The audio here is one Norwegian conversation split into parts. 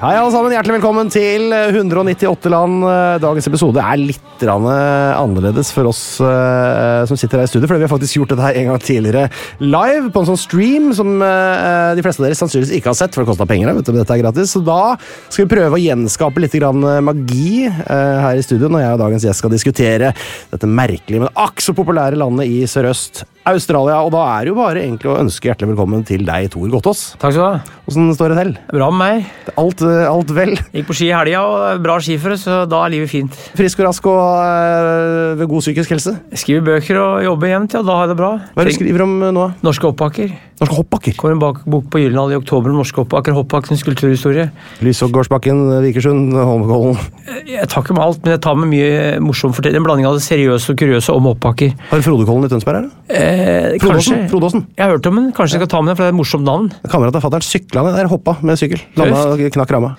Hei, alle sammen. Hjertelig velkommen til 198 land. Dagens episode er litt eh, annerledes for oss eh, som sitter her i studio, fordi vi har faktisk gjort dette her en gang tidligere live på en sånn stream som eh, de fleste av dere sannsynligvis ikke har sett, for det kosta penger. vet du, dette er gratis. Så da skal vi prøve å gjenskape litt magi her i studio når jeg og dagens gjest skal diskutere dette merkelige, men akk så populære landet i sørøst. Australia, og da er det jo bare egentlig å ønske hjertelig velkommen til deg, Tor Gottaas. Takk skal du ha. Åssen står det til? Bra med meg. Alt, eh, alt vel? Gikk på ski i helga, og bra skiføre, så da er livet fint. Frisk og rask og øh, ved god psykisk helse? Jeg skriver bøker og jobber jevnt, ja, da har jeg det bra. Hva er det du skriver om øh, nå? Norske hoppbakker. Norske hoppbakker. Kommer en bak- bok på Gyldendal i oktober om norske hoppbakker. Hoppbakkens kulturhistorie. Lysågårdsbakken, Vikersund, Holmenkollen. Jeg tar ikke med alt, men jeg tar med mye morsom fortelling. En blanding av det seriøse og kuriøse om hoppbakker. Har du Frodekollen i Tønsberg her? da? Eh, Frodåsen? kanskje Frodåsen. Jeg har hørt om den, kanskje jeg skal ta med den, for det er et morsomt navn. Kamerat av fatter'n sykla ned der, hoppa med sykkel. Landa knakk ramma.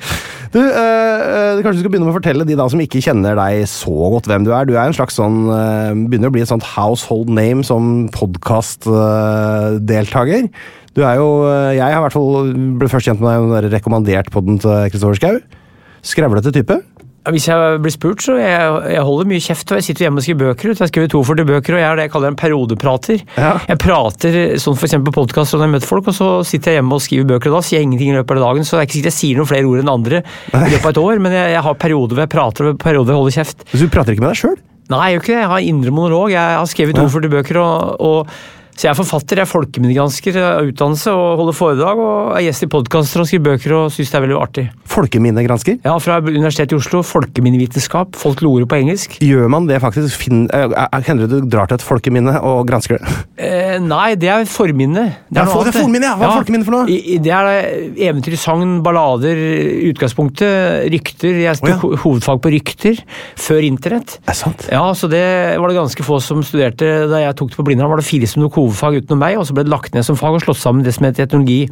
Du, øh, øh, kanskje du skal begynne med å fortelle de da som ikke kjenner deg så godt hvem du er. Du er en slags sånn øh, Begynner å bli et sånt household name som podkastdeltaker. Du er jo øh, Jeg har i hvert fall ble først kjent med deg den der podden til Kristoffer Schou. Skrevlete type. Hvis jeg blir spurt, så jeg, jeg holder mye kjeft. og Jeg sitter hjemme og skriver bøker. Jeg har skrevet 42 bøker, og jeg er det jeg kaller en periodeprater. Ja. Jeg prater sånn eksempel på podkast når jeg møter folk, og så sitter jeg hjemme og skriver bøker. og Da sier jeg ingenting i løpet av dagen, så det er ikke sikkert jeg sier noen flere ord enn andre i løpet av et år, men jeg, jeg har perioder hvor jeg prater og perioder hvor jeg holder kjeft. Så du prater ikke med deg sjøl? Nei, jeg gjør ikke det. Jeg har indre monolog. Jeg har skrevet 42 bøker, og, og så jeg er forfatter, jeg er folkeminnegransker av utdannelse og holder foredrag og er gjest i podkaster og skriver bøker og syns det er veldig artig. Folkeminnegransker? Ja, fra Universitetet i Oslo. Folkeminnevitenskap. Folk lorer på engelsk. Gjør man det faktisk? Finn, øh, hender det du drar til et folkeminne og gransker det? Eh, nei, det er forminne. Ja, for- det er forminne, ja. Hva er folkeminne for noe? I, det er det eventyr, sagn, ballader, utgangspunktet, rykter. Jeg tok oh, ja. hovedfag på rykter før internett. Er det sant? Ja, så det var det ganske få som studerte da jeg tok det på Blindern. var det fire som tok hovedfag utenom meg, og så ble det lagt ned som fag og slått sammen det som heter etnologi.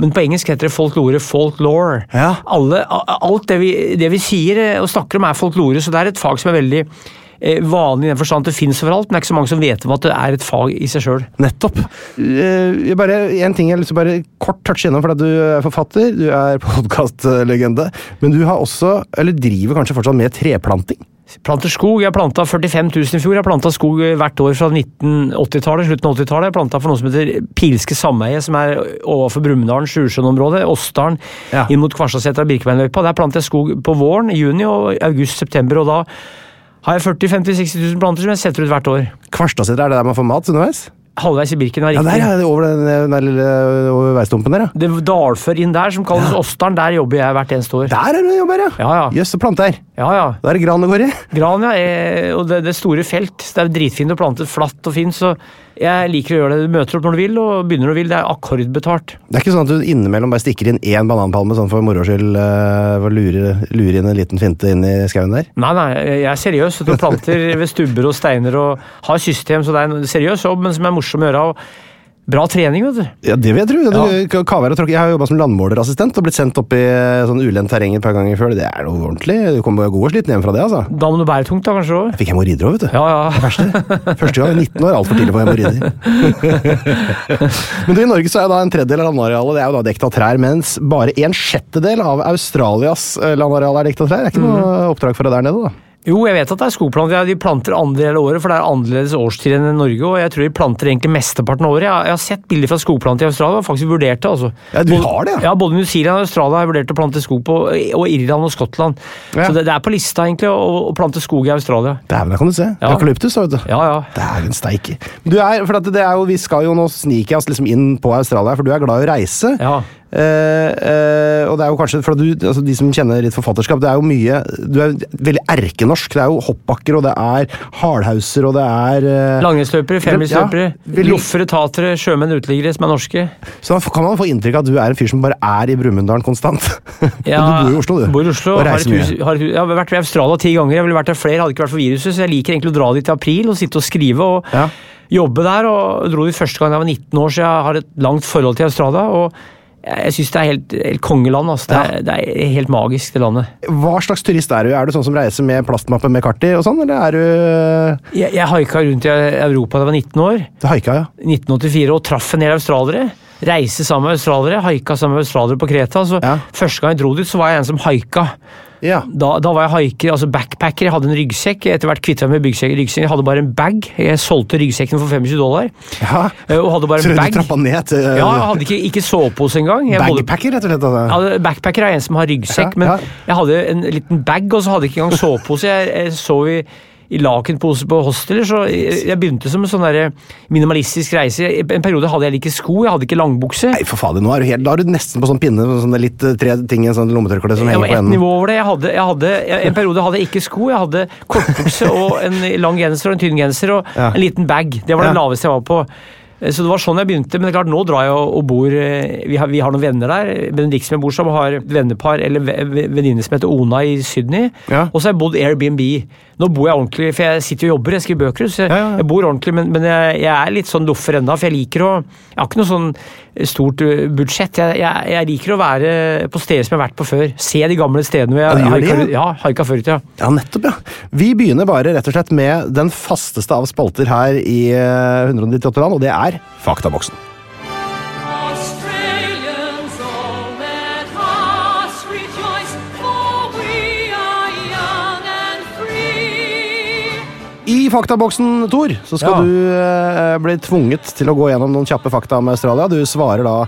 Men på engelsk heter det folklore, folklore. Ja. Alle, alt det vi, det vi sier eh, og snakker om er folklore, så det er et fag som er veldig eh, vanlig i den forstand at det finnes overalt, men det er ikke så mange som vet om at det er et fag i seg sjøl. Nettopp. Eh, bare En ting jeg har lyst til å bare kort touche gjennom, for at du er forfatter, du er podkastlegende, men du har også, eller driver kanskje fortsatt med treplanting? Planter skog. Jeg planta 45 000 i fjor. Jeg planta skog hvert år fra 1980-tallet, slutten av 80-tallet. Jeg planta for noe som heter Pilske sameie, som er overfor Brumunddalen, Sjusjøen-området. Åsdalen, Ja. inn mot Kvarstadsetra og Birkebeinerløypa. Der planter jeg skog på våren, juni og august-september, og da har jeg 40 50 60 000 planter som jeg setter ut hvert år. Kvarstadsetra, er det der man får mat underveis? Halvveis i Birken. er riktig. Ja, der er det over den, den der lille over veistumpen der, ja. Det dalfør inn der, som kalles Åsteren, der jobber jeg hvert eneste år. Der er du jobber, ja. Ja, ja. Jøss, planter. Ja, ja. Da er det gran det går i. Gran, ja. er- Og det, det store felt. Det er dritfint å plante flatt og fint, så jeg liker å gjøre det. Du møter opp når du vil, og begynner når du vil. Det er akkordbetalt. Det er ikke sånn at du innimellom bare stikker inn én bananpalme sånn for moro skyld, uh, for å lure, lure inn en liten finte inn i skauen der? Nei, nei, jeg er seriøs. Du planter ved stubber og steiner og har system, så det er en seriøs jobb, men som er morsom å gjøre. og Bra trening, vet du. Ja, det vil jeg tro. Ja. Du, kaver og. Jeg har jobba som landmålerassistent og blitt sendt opp i sånn ulendt terreng et par ganger før. Det er noe ordentlig. Du kommer god og sliten hjem fra det, altså. Da må du bære tungt, da, kanskje òg. Jeg fikk hemoroider òg, vet du. Ja, ja. Første gang, 19 år, altfor tidlig på hemoroider. Men du, i Norge så er da en tredjedel av landarealet det er jo da dekt av trær, mens bare en sjettedel av Australias eh, landareal er dekt av trær. Det er ikke noe oppdrag for deg der nede, da. Jo, jeg vet at det er skogplanter. Ja, De planter andre hele av året, for det er annerledes årstid enn i Norge. Og jeg tror de planter egentlig mesteparten av året. Jeg har, sett bilder fra skogplanter i Australia, og faktisk vurdert det. altså. Ja, du Både- har det, ja? Ja, både New Zealand og Australia har vurdert å plante skog på, og Irland og Skottland. Ja. Så det, det er på lista, egentlig, å, å plante skog i Australia. Dæven, det kan du se. Ja. Eukalyptus, da, vet du. Ja, ja. Dæven steike. Du er, for at det er jo, vi skal jo nå snike oss liksom inn på Australia, for du er glad i å reise. Ja. Eh, eh, og det er jo kanskje, for du, altså De som kjenner litt forfatterskap, det er jo mye Du er veldig erkenorsk. Det er jo hoppbakker, og det er hardhauser, og det er uh, Langrennsløpere, femmilsløpere, Ja, loffere, tatere, sjømenn, uteliggere som er norske. Så da kan man få inntrykk av at du er en fyr som bare er i Brumunddal konstant. Ja, du bor i Oslo, du. Bor i Oslo, og reiser mye. har jeg har vært i Australia ti ganger, jeg ville vært der flere, hadde ikke vært for viruset, så jeg liker egentlig å dra dit i april og sitte og skrive og Ja. jobbe der. og dro dit første gang jeg var 19 år, så jeg har et langt forhold til Australia. og jeg syns det er helt, helt kongeland. Altså. Det, er, det er helt magisk, det landet. Hva slags turist er du? Er du sånn som reiser med plastmappe med kart i og sånn, eller er du Jeg, jeg haika rundt i Europa da jeg var 19 år, Du haika, ja? 1984, og traff en del australiere. Reiste sammen med australiere, haika sammen med australiere på Kreta. Så Ja. Første gang jeg dro dit, så var jeg en som haika. Ja. Da, da var jeg haiker, altså backpacker. Jeg hadde en ryggsekk. Etter hvert kvitta meg med ryggsekk- ryggsekken. Jeg hadde bare en bag. Jeg solgte ryggsekken for 25 dollar. ja. eh, Og hadde bare Så en du bag. trappa ned til Ja, jeg hadde ikke, ikke sovepose engang. Bagpacker, rett og slett? Altså. Ja, backpacker er en som har ryggsekk, men jeg hadde en liten bag, og så hadde jeg ikke engang sovepose. Jeg, jeg sov i, i lakenpose på hosteler, så jeg, begynte som en sånn der minimalistisk reise. En periode hadde jeg ikke sko, jeg hadde ikke langbukse. Nei, for fader, nå er du helt, da er du nesten på sånn pinne, sånn litt eh, tre ting i en sånn lommetørkle som Jeg henger på enden. nivå over det. Jeg hadde, jeg hadde, en periode hadde jeg ikke sko. Jeg hadde kortbukse og en lang genser og en tynn genser og Ja. en liten bag. Det var det Ja. laveste jeg var på. Eh, Så det var sånn jeg begynte, men det er klart, nå drar jeg og, bor eh, vi har, vi har noen venner der. Benedikt som jeg bor sammen har vennepar, eller ve- ve- venninne som heter Ona i Sydney. Ja. Og så har jeg bodd Airbnb. Nå bor jeg ordentlig, for jeg sitter og jobber, jeg skriver bøker, så jeg, Ja, ja, jeg bor ordentlig, men, men jeg, jeg er litt sånn loffer ennå, for jeg liker å Jeg har ikke noe sånn stort uh, budsjett. Jeg, jeg, jeg liker å være på steder som jeg har vært på før. Se de gamle stedene hvor jeg har ja, haika før i tida. Ja, nettopp, ja. Vi begynner bare rett og slett med den fasteste av spalter her i eh, 198 land, og det er Faktaboksen. And free. I Faktaboksen, Tor, så skal Ja. du eh, bli tvunget til å gå gjennom noen kjappe fakta om Australia. Du svarer da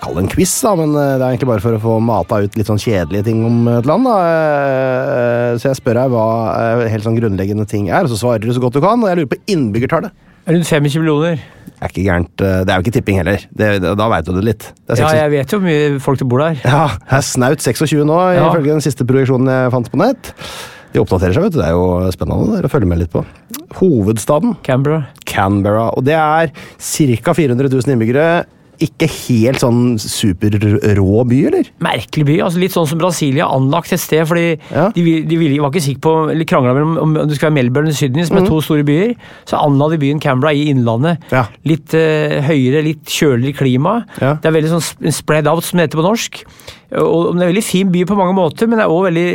Kall det en quiz, da, men eh, det er egentlig bare for å få mata ut litt sånn kjedelige ting om et land. da. Eh, Så jeg spør deg hva eh, helt sånn grunnleggende ting er, og så svarer du så godt du kan. Og jeg lurer på innbyggertallet. Rundt 25 millioner. Er ikke gærent. eh, Det er jo ikke tipping heller. Det, da veit du det litt. Det Ja, jeg vet jo hvor mye folk det bor der. Ja, det er snaut 26 nå, Ja. ifølge den siste projeksjonen jeg fant på nett. De oppdaterer seg, vet du. Det er jo spennende å følge med litt på. Hovedstaden, Canberra. Canberra. Og det er ca. 400 000 innbyggere. Ikke helt sånn superrå by, eller? Merkelig by. altså Litt sånn som Brasilia, anlagt et sted. fordi Ja. De, de ville- var ikke sikre på, eller krangla om om det skulle være Melbourne eller Sydney, som er to store byer. Så anla de byen Canberra i Innlandet. Mhm. Ja. Litt uh, høyere, litt kjøligere klima. Ja. Det er veldig sånn spread out, som det heter på norsk. Og Det er en veldig fin by på mange måter, men det er òg veldig,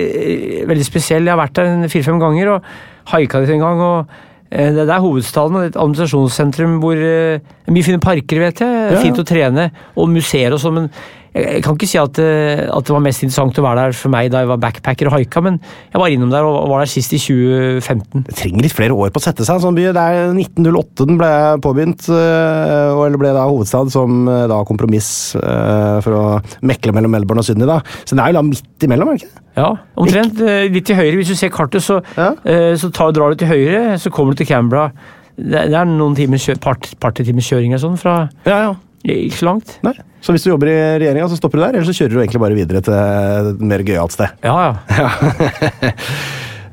eh, veldig spesiell. Jeg har vært der fire-fem ganger og haika dit en gang. og det det er hovedstaden et administrasjonssentrum hvor eh, mye fine parker, vet jeg. Fint å trene, og museer og sånn. men jeg kan ikke si at, eh, at det var mest interessant å være der for meg da jeg var backpacker og haika, men jeg var innom der og var der sist i 2015. Det trenger litt flere år på å sette seg, en sånn by. Det er 1908 den ble påbegynt, øh, eller ble da hovedstad som øh, da kompromiss for å mekle mellom Melbourne og Sydney. da. Så den er jo da midt imellom, er det ikke det? Ja, omtrent eh, litt til høyre. Hvis du ser kartet, så, Ja. eh, så tar, drar du til høyre, så kommer du til Canberra. det, er noen timer kjø, par, par timers kjøring eller sånn fra Ja, ja. Ikke så langt. Nei. Så hvis du jobber i regjeringa, så stopper du der, eller så kjører du egentlig bare videre til et mer gøyalt sted. Ja, ja.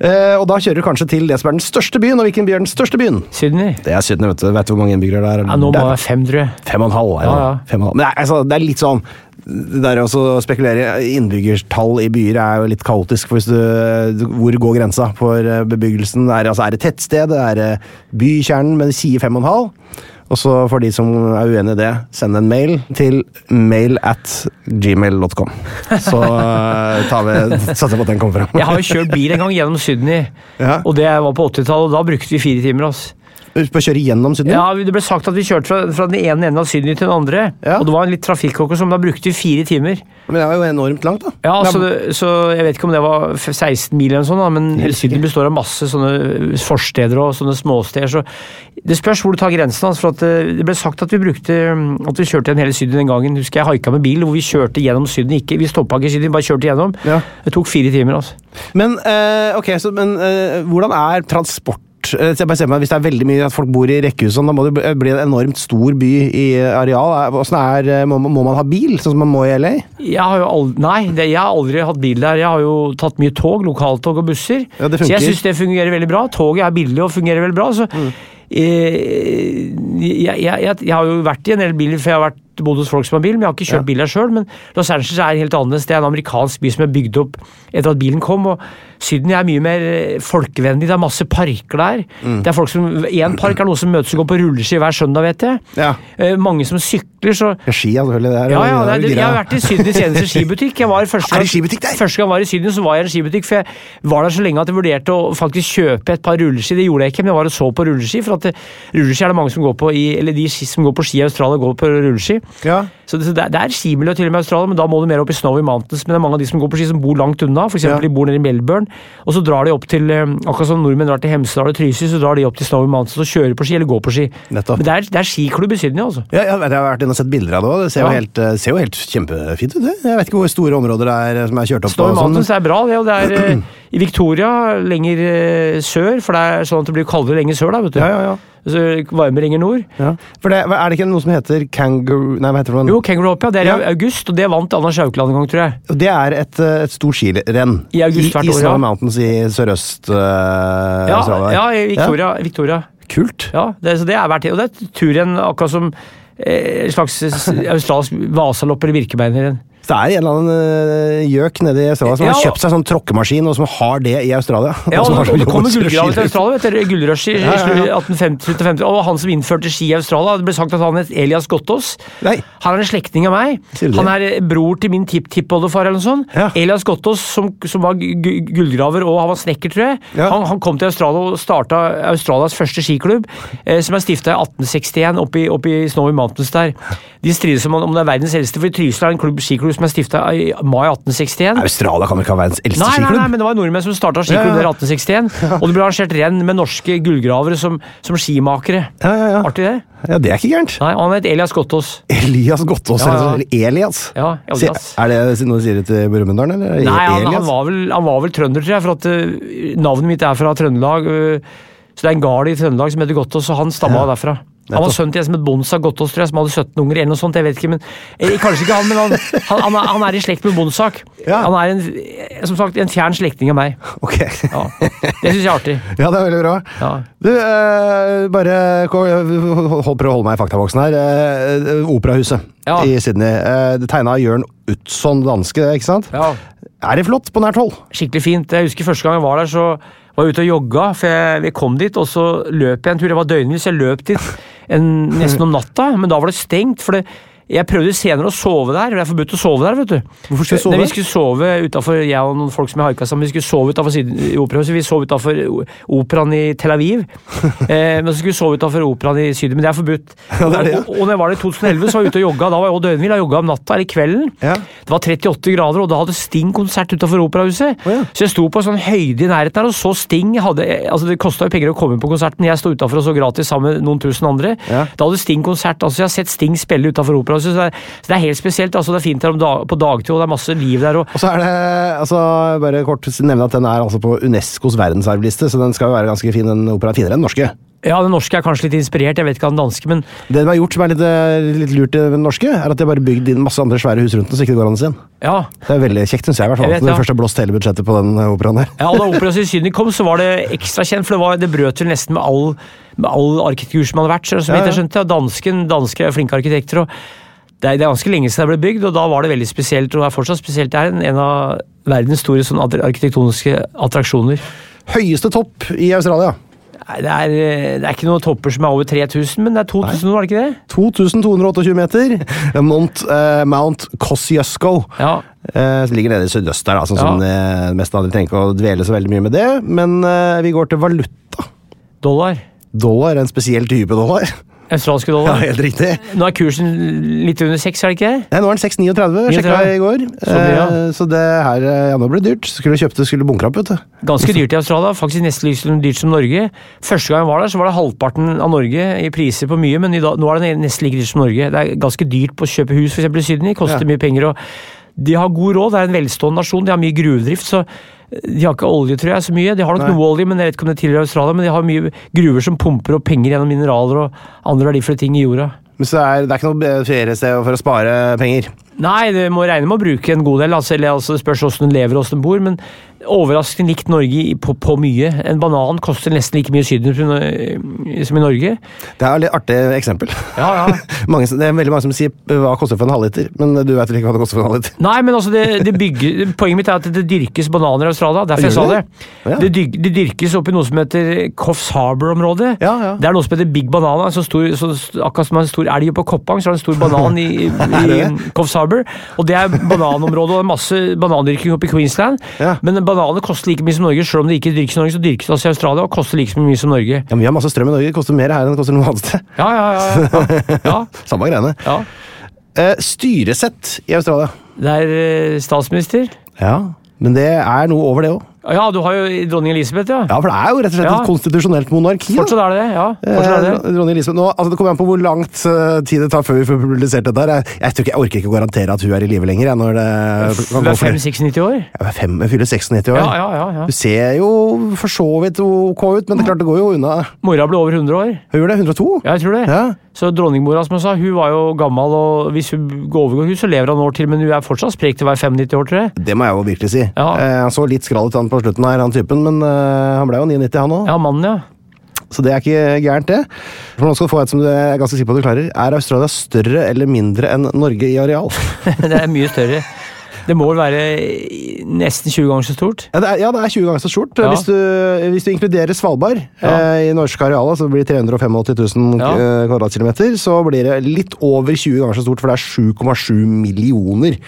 Uh, og da kjører du kanskje til det som er den største byen, og hvilken by er den største byen? Sydney. Det er Sydney, vet du. Vet du hvor mange innbyggere det er? Ja, nå må det være fem, tror jeg. Fem og en halv. Ja, ja. Fem og en halv. Men det er, altså, det er litt sånn det der å spekulere innbyggertall i byer er jo litt kaotisk. for du, Hvor går grensa for eh, bebyggelsen? Er, altså, er det tettsted? Er det bykjernen? Men de sier fem og en halv. Og så for de som er uenig i det, send en mail til mail at gmail.com. Så eh, tar vi, satser på at den kommer fram. Jeg har jo kjørt bil en gang gjennom Sydney, Ja. og det var på 80-tallet, og da brukte vi fire timer. altså. På å kjøre gjennom Sydney? Ja, Det ble sagt at vi kjørte fra, fra den ene enden av Sydney til den andre, Ja. og det var en litt trafikkåke som da brukte vi fire timer. Men det var jo enormt langt, da. Ja, så, det, så Jeg vet ikke om det var 16 mil, eller noe sånt, da, men Sydney består av masse sånne forsteder og sånne småsteder. så Det spørs hvor du tar grensen. Altså, for at det, ble sagt at vi brukte at vi kjørte gjennom hele Sydney den gangen. Husker jeg haika med bil hvor vi kjørte gjennom Sydney. Ikke, vi stoppa ikke i Sydney, bare kjørte gjennom. Ja. Det tok fire timer. altså. Men, øh, ok, så, men øh, hvordan er transport eh, så jeg bare ser meg, Hvis det er veldig mye at folk bor i rekkehus, sånn, da må det bli- en enormt stor by i areal. Er- Hvordan er, eh, må, må man ha bil, sånn som man må i LA? Jeg har jo aldri, nei, det, jeg har aldri hatt bil der. Jeg har jo tatt mye tog, lokaltog og busser. Ja, det så jeg syns det fungerer veldig bra. Toget er billig og fungerer veldig bra. Så, Mm. eh, jeg, jeg, jeg, jeg har jo vært i en del biler, for jeg har vært bodd hos folk som har bil, men jeg har ikke kjørt Ja. bil der sjøl. Men Los Angeles er helt annerledes. Det er en amerikansk by som er bygd opp etter at bilen kom. og Sydney er mye mer eh, folkevennlig. Det er masse parker der. Mm. Det er folk som, Én park er noen som møtes og går på rulleski hver søndag, vet jeg. Ja. Eh, mange som sykler, så Ski, selvfølgelig. Det er, ja, ja, det, det er jeg har vært i Sydneys eneste skibutikk. Jeg var første Er det skibutikk der? Første gang jeg var i Sydney, så var jeg i en skibutikk, for jeg var der så lenge at jeg vurderte å faktisk kjøpe et par rulleski. Det gjorde jeg ikke, men jeg var og så på rulleski, for at rulleski er det mange som går på i Eller de som går på ski i Australia, går på rulleski. Ja. Så det, det er- skimiljø til og med i Australia, men da må du mer opp i Snowy Mountains. Men det er mange av de som går på ski som bor langt unna, f.eks. Ja. de bor nede i Melbourne, og så drar de opp til eh, Akkurat som nordmenn drar til Hemsedal og Trysil, så drar de opp til Snowy Mountains og kjører på ski, eller går på ski. Nettopp. Men det er, det er skiklubb i Sydney, altså. Ja, jeg, jeg har vært inne og sett bilder av det òg. Det ser jo, helt, eh, ser jo helt kjempefint ut. Jeg vet ikke hvor store områder det er eh, som er kjørt opp. Snowy sånn. Mountains er bra, det. Og det er i Victoria lenger sør, for det er sånn at det blir kaldere lenger sør, da, vet du. Ja, ja, ja. Varmere lenger nord. ja. For det, Er det ikke noe som heter kangaroo Nei, hva heter det? Jo, Kangaroo Up, ja. Det er Ja. i august, og det vant Anna Schaukeland en gang, tror jeg. Det er et, eh, et stort skirenn I august hvert i, år, ja. Mountains i sørøst uh, Ja, Australia. ja i Victoria. Victoria. Kult. Ja, det, så det er verdt det. Og det er turrenn akkurat som eh, en slags australsk vasalopp eller Birkebeinerrenn. Så det er en eller annen uh, gjøk nede i Australia som Ja, har kjøpt seg sånn tråkkemaskin, og som har det i Australia. Ja, Og og, og det kommer gullgraver til. Australia. vet dere, Gullrush i Ja, ja, ja. 1850 Og han som innførte ski i Australia, det ble sagt at han het Elias Gottaas. Han er en slektning av meg. Sier Han er eh, bror til min tipptippoldefar eller noe sånt. Elias Gottaas, som, som var gu- gu- gullgraver og han var snekker, tror jeg. Han, han kom til Australia og starta Australias første skiklubb, eh, som er stifta i 1861 oppe i, oppe i Snowy Mountains der. De strides om om det er verdens eldste, for Trysil er en klubb, skiklubb som er stifta i mai 1861. Australia kan vel ikke ha verdens eldste Nei, nei, skiklubb? nei, men det var nordmenn som starta skiklubb der i 1861. Og det ble arrangert renn med norske gullgravere som, som skimakere. Ja, ja, ja. Artig det? ja, det er ikke gærent. Nei, han het Elias Gottaas. Elias Gottaas, Ja, ja. eller Elias. Ja, Elias. Se- Er det noe du sier til Brumunddal, eller? Nei, han, han, var vel, han var vel trønder, tror jeg, for at uh, navnet mitt er fra Trøndelag. Uh, så det er en gard i Trøndelag som heter Gottaas, og han stamma Ja. derfra. Han var sønnen til en som het Bonsa Gottaas, tror jeg, som hadde 17 unger, eller noe sånt, jeg vet ikke, men eller, Kanskje ikke han, men han, han, han, er, han er i slekt med Bonsak. Ja. Han er en, som sagt en fjern slektning av meg. Ok. Ja. Det syns jeg er artig. Ja, det er veldig bra. Ja. Du, eh, bare hold, prøv å holde meg i faktaboksen her. Eh, Operahuset i Sydney. Eh, tegna av Jørn Utzon, danske, ikke sant? Ja. Er det flott på nært hold? skikkelig fint. Jeg husker første gang jeg var der, så var jeg ute og jogga. for jeg, jeg kom dit, og så løp jeg en tur. Jeg var døgnvis, jeg løp dit en, nesten om natta, men da var det stengt. for det jeg prøvde senere å sove der, og det er forbudt å sove der. vet du. Hvorfor skal du sove Nei. Vi skulle sove utenfor, jeg og noen folk som jeg haika sammen, vi skulle sove siden- i operahuset. Vi sov utenfor o- operaen i Tel Aviv. eh, men så skulle vi sove utenfor operaen i Syden, men det er forbudt. Ja, det er det, ja. og, og, og når jeg var der i 2011, så var jeg ute og jogga. Da var jeg også døgnvill. Jeg jogga om natta eller kvelden. Ja. Det var 38 grader, og da hadde Sting konsert utenfor operahuset. Oh, ja. Så jeg sto på en sånn høyde i nærheten her og så Sting. Hadde, altså Det kosta jo penger å komme på konserten. Jeg sto utafor og så gratis sammen med noen tusen andre. Da hadde Sting konsert. altså Jeg har sett Sting spille utafor operahuset. Så, det er- så det er helt spesielt. altså Det er fint om dag, på dagtid, og det er masse liv der. og Og så er det, altså, bare kort nevne at den er altså på Unescos verdensarvliste, så den skal jo være ganske fin. Den operaen er finere enn den norske. Ja, den norske er kanskje litt inspirert, jeg vet ikke av den danske, men Det de har gjort som er litt, eh, litt lurt i den norske, er at de har bare bygd inn masse andre svære hus rundt den, så ikke det går an å se den. ja. Det er veldig kjekt, syns jeg. i hvert fall. Vet, Når ja. først har blåst hele budsjettet på den eh, operaen her. Ja, Da Opera Sydney kom, så var det ekstra kjent, for det, var, det brøt vel nesten med all, med all arkitektur som hadde vært. Så Ja, vidt ja. jeg skjønte, Dansken, Danske er flinke arkitekter. og det er, det er ganske lenge siden det ble bygd, og da var det veldig spesielt. Og er fortsatt spesielt. Det er en, en av verdens store sånn arkitektoniske attraksjoner. Høyeste topp i Australia. Det er, eh, det er ikke noen topper som er over 3000, men det er 2000 Nei. var det ikke det? 2228 meter. Mount, uh, Mount Kosciuszko. Ja. Uh, ligger nede i sydøst der, da, sånn Ja. som det mest av dere trenger ikke å dvele så veldig mye med det. Men uh, vi går til valuta. Dollar. Dollar en spesiell type dollar. Australske Ja, dollar. helt riktig. Nå er kursen litt under 6, er det ikke det? Nei, nå er den 6,39, jeg sjekka jeg i går. Så det, ja. Eh, så det her eh, ja, nå ble det dyrt. Skulle kjøpt det, skulle bunkre opp, vet du. Ganske dyrt i Australia, faktisk nesten like dyrt som Norge. Første gang jeg var der, så var det halvparten av Norge i priser på mye, men dag, nå er det nesten like dyrt som Norge. Det er ganske dyrt på å kjøpe hus, f.eks. i Sydney. Koster Ja. mye penger. og De har god råd, det er en velstående nasjon, de har mye gruvedrift. så de har ikke olje, tror jeg, så mye. De har nok Nei. noe olje, men jeg vet ikke om det tilhører Australia. Men de har mye gruver som pumper opp penger gjennom mineraler og andre verdifulle ting i jorda. Men så er, det er ikke noe feriested for å spare penger. Nei, du må regne med å bruke en god del. Altså, eller, altså, det spørs hvordan du lever og hvordan du bor, men overraskende likt Norge på, på mye. En banan koster nesten like mye i Syden som i- Norge. Det er et artig eksempel. Ja, ja. Mange, det er veldig mange som sier hva koster for en halvliter, men du vet vel ikke hva det koster for en halvliter? Nei, men altså, det, det bygger, poenget mitt er at det dyrkes bananer i Australia. Derfor jeg sa det. det? Ja. Det, dyr, det dyrkes opp i noe som heter Coffs Harbour-området. Ja, ja. Det er noe som heter Big Banana. Så stor, så, akkurat som en stor elg på Koppang, så er det en stor banan i, i, i Coffs Harbour. Og det er bananområdet, og det er masse banandyrking oppe i Queensland. Ja. Men bananer koster like mye som Norge, selv om det ikke dyrkes i Norge, så dyrkes det også i Australia og koster like mye som Norge. Ja, men Vi har masse strøm i Norge. Det koster mer her enn det koster noe annet sted. Ja, ja, ja. ja. ja, Samme greiene. ja. Uh, styresett i Australia. Det er eh, statsminister. Ja, men det er noe over det òg. Ja, du har jo dronning Elisabeth, ja. Ja, for det er jo rett og slett Ja. et konstitusjonelt monarki. Fortsatt er det ja. Fortsatt er det. Eh, Dronning Elisabeth, nå, altså Det kommer an på hvor langt eh, tid det tar før vi får publisert dette. her. Jeg, jeg, ikke, jeg orker ikke å garantere at hun er i live lenger. Jeg, når det, kan gå for- 5-96 år? Ja, er fem, fyller 96 år. Ja, ja, ja. ja. Hun ser jo for så vidt ok ut, men det klart det går jo unna. Mora ble over 100 år. Hun gjør det? 102? Ja, jeg tror det. Ja. Så dronningmora, som jeg sa, hun var jo gammel, og hvis hun går over hun, så lever han år til, men hun er fortsatt sprek til å være 95 år, tror jeg. Det må jeg jo virkelig si. Ja. Eh, så litt skral ut på slutten her, han typen, men uh, han ble jo 99 han òg. Ja, mannen, ja. Så det er ikke gærent, det. For nå skal du få et som du er ganske sikker på at du klarer. Er Australia større eller mindre enn Norge i areal? det er mye større. Det må vel være nesten 20 ganger så stort. Ja, det er, ja, det er 20 ganger så stort. Ja. Hvis, du, hvis du inkluderer Svalbard Ja. eh, i norske arealer, så blir det 385 000 Ja. eh, kvadratkilometer. Så blir det litt over 20 ganger så stort, for det er 7,7 millioner.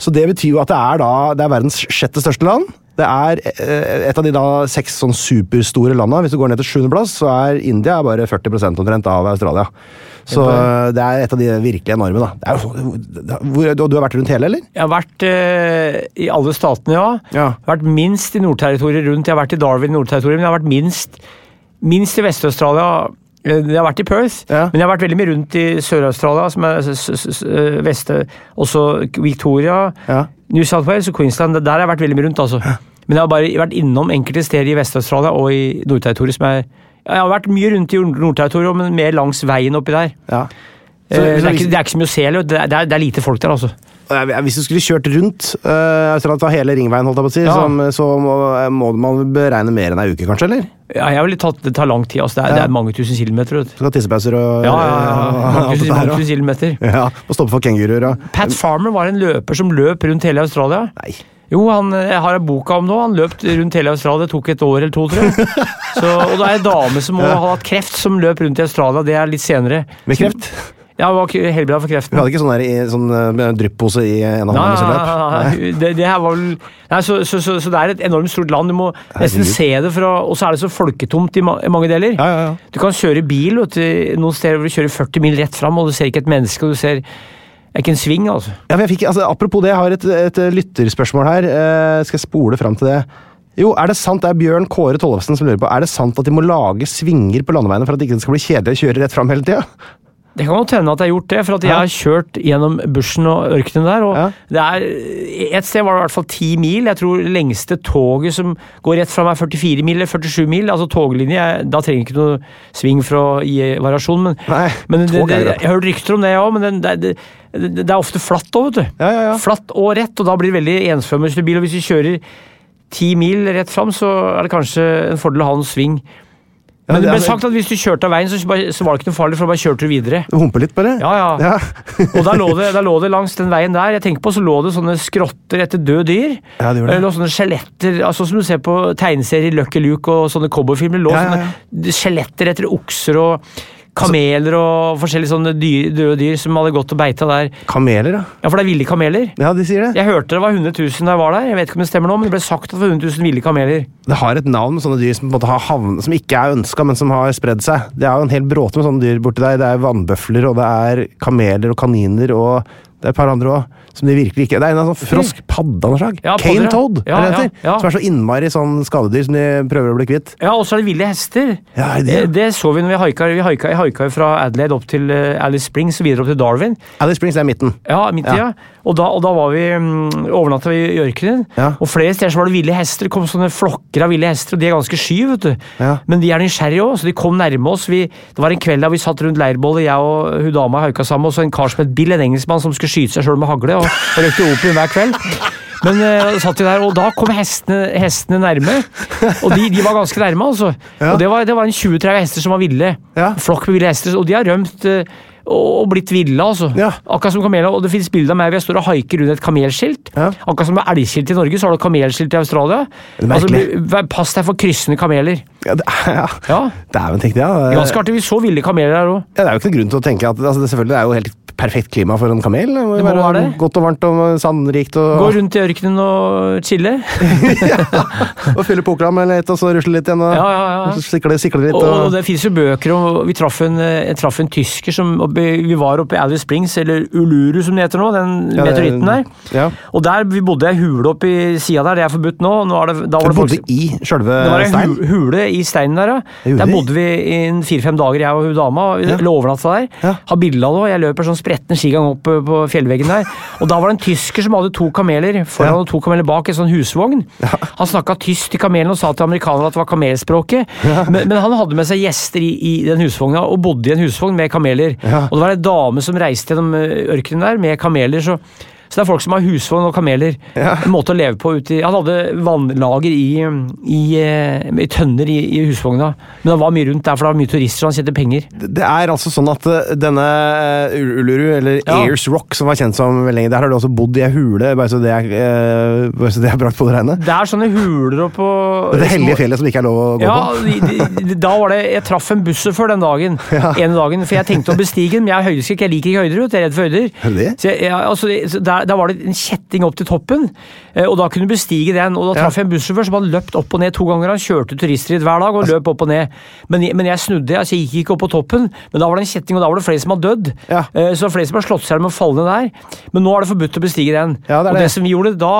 Så det betyr jo at det er, da, det er verdens sjette største land. Det er eh, et av de da seks sånn superstore landa. Hvis du går ned til sjuendeplass, så er India bare 40% omtrent av Australia. Så eh, det er et av de virkelig enorme, da. Er du har vært rundt hele, eller? Jeg har vært eh, i alle statene, ja. Ja. Jeg har vært minst i Nordterritoriet rundt. Jeg har vært i Darwin i Nordterritoriet, men jeg har vært minst, minst i Vest-Australia. Eh, Jeg har vært i Perth, Ja. men jeg har vært veldig mye rundt i Sør-Australia, som er Veste, også Victoria, Ja. New South Wales og Queensland. Der har jeg vært veldig mye rundt, altså. Men jeg har bare vært innom enkelte steder i Vest-Australia og i Nordterritoriet som er Jeg har vært mye rundt i Nordterritoriet, men mer langs veien oppi der. ja. Eh, Så- det, er ikke, det er ikke så mye å se, det er, det er, lite folk der, altså. Eh, Hvis du skulle kjørt rundt uh, hele ringveien, holdt jeg på å si, Ja. så, så må, må man beregne mer enn ei uke, kanskje? eller? Ja, jeg ville tatt, det tar lang tid. altså. Det er, Ja. det er mange tusen kilometer. du. Skal ha tissepauser og Ja, ja, ja. og Mange tusen, mange tusen kilometer. Ja, og stoppe for kenguruer og Pat Farmer var en løper som løp rundt hele Australia. Nei. Jo, han, jeg har en boka om nå. Han løp rundt hele Australia. Det tok et år eller to, tror jeg. Så, og det er en dame som må ha hatt kreft, som løp rundt i Australia. Det er litt senere. Med kreft? Ja, var helbreda for kreften. Hun hadde ikke sånn, der, i- sånn uh, dryppose i en av Nei, løp? nei, nei. Det, det her var vel nei, så, så, så, så det er et enormt stort land. Du må nesten se det fra Og så er det så folketomt i, ma i mange deler. Ja, ja, ja. Du kan kjøre bil vet du, noen steder hvor du kjører 40 mil rett fram, og du ser ikke et menneske. og du ser det er ikke en sving, altså. Ja, fikk, altså, apropos det, jeg har et, et lytterspørsmål her. Eh, skal jeg spole fram til det? Jo, er det sant, det er Bjørn Kåre Tollefsen som lurer på, er det sant at de må lage svinger på landeveiene for at det ikke skal bli kjedelig å kjøre rett fram hele tida? Det kan godt hende at jeg har gjort det, for at jeg har kjørt gjennom bushen og ørkenen der. og er, Et sted var det i hvert fall ti mil. Jeg tror lengste toget som går rett fra er 44 mil eller 47 mil. altså toglinje. Da trenger jeg ikke noe sving for å gi variasjon. Men, Nei, men det, det, jeg hørte rykter om det jeg òg, men det, det, det, det er ofte flatt òg, vet du. Ja, ja, ja. Flatt og rett, og da blir det veldig ensformig bil. Og hvis vi kjører ti mil rett fram, så er det kanskje en fordel å ha en sving. Ja, Men det ble sagt at hvis du kjørte av veien, så, bare, så var det ikke noe farlig, for da bare kjørte du videre. Humpe litt, bare? Ja, ja. Ja. og da lå, det, da lå det langs den veien der, jeg tenker på, så lå det sånne skrotter etter døde dyr. Ja, det gjorde det. Lå sånne skjeletter, altså som du ser på tegneserier Lucky Luke og sånne cowboyfilmer. Lå ja, sånne skjeletter etter okser og kameler og forskjellige sånne dyr, døde dyr som hadde gått og beita der. Kameler, ja. Ja, for det er ville kameler. Ja, de sier det. Jeg hørte det var 100 000 da jeg var der, jeg vet ikke om det stemmer nå, men det ble sagt at det var 100 000 ville kameler. Det har et navn med sånne dyr som, på en måte har havn, som ikke er ønska, men som har spredd seg. Det er jo en hel bråte med sånne dyr borti der. Det er vannbøfler, og det er kameler og kaniner, og det er et par andre òg. Som de virkelig ikke Det er en sånn frosk padde av noe slag. Ja, Cane padder, ja. toad, Ja, er det heter. ja. Som er så innmari sånn skadedyr som de prøver å bli kvitt. Ja, og så er det ville hester. Ja, det det? Det så vi når vi haika. Vi haika, haika fra Adelaide opp til eh, Alice Springs og videre opp til Darwin. Alice Springs er midten. Ja, midt ja. Og da, og da var vi mm, overnatta i ørkenen. Ja. Og flere steder så var det ville hester. Det kom sånne flokker av ville hester, og de er ganske sky, vet du. Ja. Men de er nysgjerrige òg, så de kom nærme oss. Vi, det var en kveld da vi satt rundt leirbålet, jeg og hun dama haika sammen, og så en kar som het Bill, en engelskmann som skulle skyte seg sjøl med hagle, og, og røykte opium hver kveld. Men uh, satt de der, og da kom hestene, hestene nærme. Og de, de var ganske nærme, altså. Ja. Og det var, det var en 20-30 hester som var ville. Ja. Flokk med ville hester, og de har rømt eh, og blitt ville, altså. Ja. Akkurat som kameler, og det finnes bilder av meg hvor jeg står og haiker rundt et kamelskilt. Ja. Akkurat som med elgskilt i Norge, så har du kamelskilt i Australia. Altså, pass deg for kryssende kameler. Ja, det ja. Ja, Dæven, tenkte jeg. Ja. Ganske artig. Vi så ville kameler her òg. Ja, det er jo ikke noen grunn til å tenke at altså, det selvfølgelig er jo helt perfekt klima for en kamel. Det må Det må være det. Godt og varmt og sandrikt. Og, Gå rundt i ørkenen og chille. og fylle pokra med litt, og så rusle litt igjen. Og, Ja, ja, ja. og sikle, sikle litt. Og, Og, det finnes jo bøker om Vi traff en, eh, traff en tysker som oppe, Vi var oppe i Alice Springs, eller Uluru som det heter nå, den Ja, meteoritten der. Ja. Og der vi bodde i ei hule oppi sida der, det er forbudt nå. nå det, da var Du bodde folk i sjølve Det var steinen? hule i steinen der, ja. Der bodde vi i fire-fem dager, jeg og hun dama. Ja. lå overnatta der. Ja. Har bilde av det òg. Jeg løper sånn sprettende skigang opp eh, på fjellveggen der. Og da var det en tysker som hadde to kameler foran Ja. og to kameler bak, en sånn husvogn. Han snakka tysk til kamelen og sa til amerikanerne at det var kamelspråket. Men, men han hadde med seg gjester i, i den husvogna, og bodde i en husvogn med kameler. Ja. Og det var ei dame som reiste gjennom eh, ørkenen der med kameler. så så det er folk som har husvogn og kameler. Ja. En måte å leve på ute i Han hadde vannlager i, i, eh, i tønner i, i husvogna, men det var mye rundt der, for det var mye turister, og han tjente penger. Det er altså sånn at eh, denne eh, Uluru, eller Ja. Ayers Rock, som var kjent som lenge, der har du også bodd i ei hule, bare så det er, bare så det er brakt på det rene. Det er sånne huler oppå Det hellige fjellet som ikke er lov å gå Ja, på. de, da var det Jeg traff en bussjåfør den dagen. ene dagen, For jeg tenkte å bestige den, men jeg er høydeskrekk. Jeg liker ikke høyder, jeg er redd for høyder. Er det? Så jeg, ja, altså, der, der var det en kjetting opp til toppen, eh, og da kunne du bestige den. Og da traff jeg en bussjåfør som hadde løpt opp og ned to ganger. Han kjørte turister hit hver dag og løp opp og ned. Men, men jeg snudde, altså jeg gikk ikke opp på toppen, men da var det en kjetting, og da var det flere som hadde dødd. Ja. det Så flere som har slått seg med å falle ned der. Men nå er det forbudt å bestige den. Ja, det og det. det som vi gjorde da,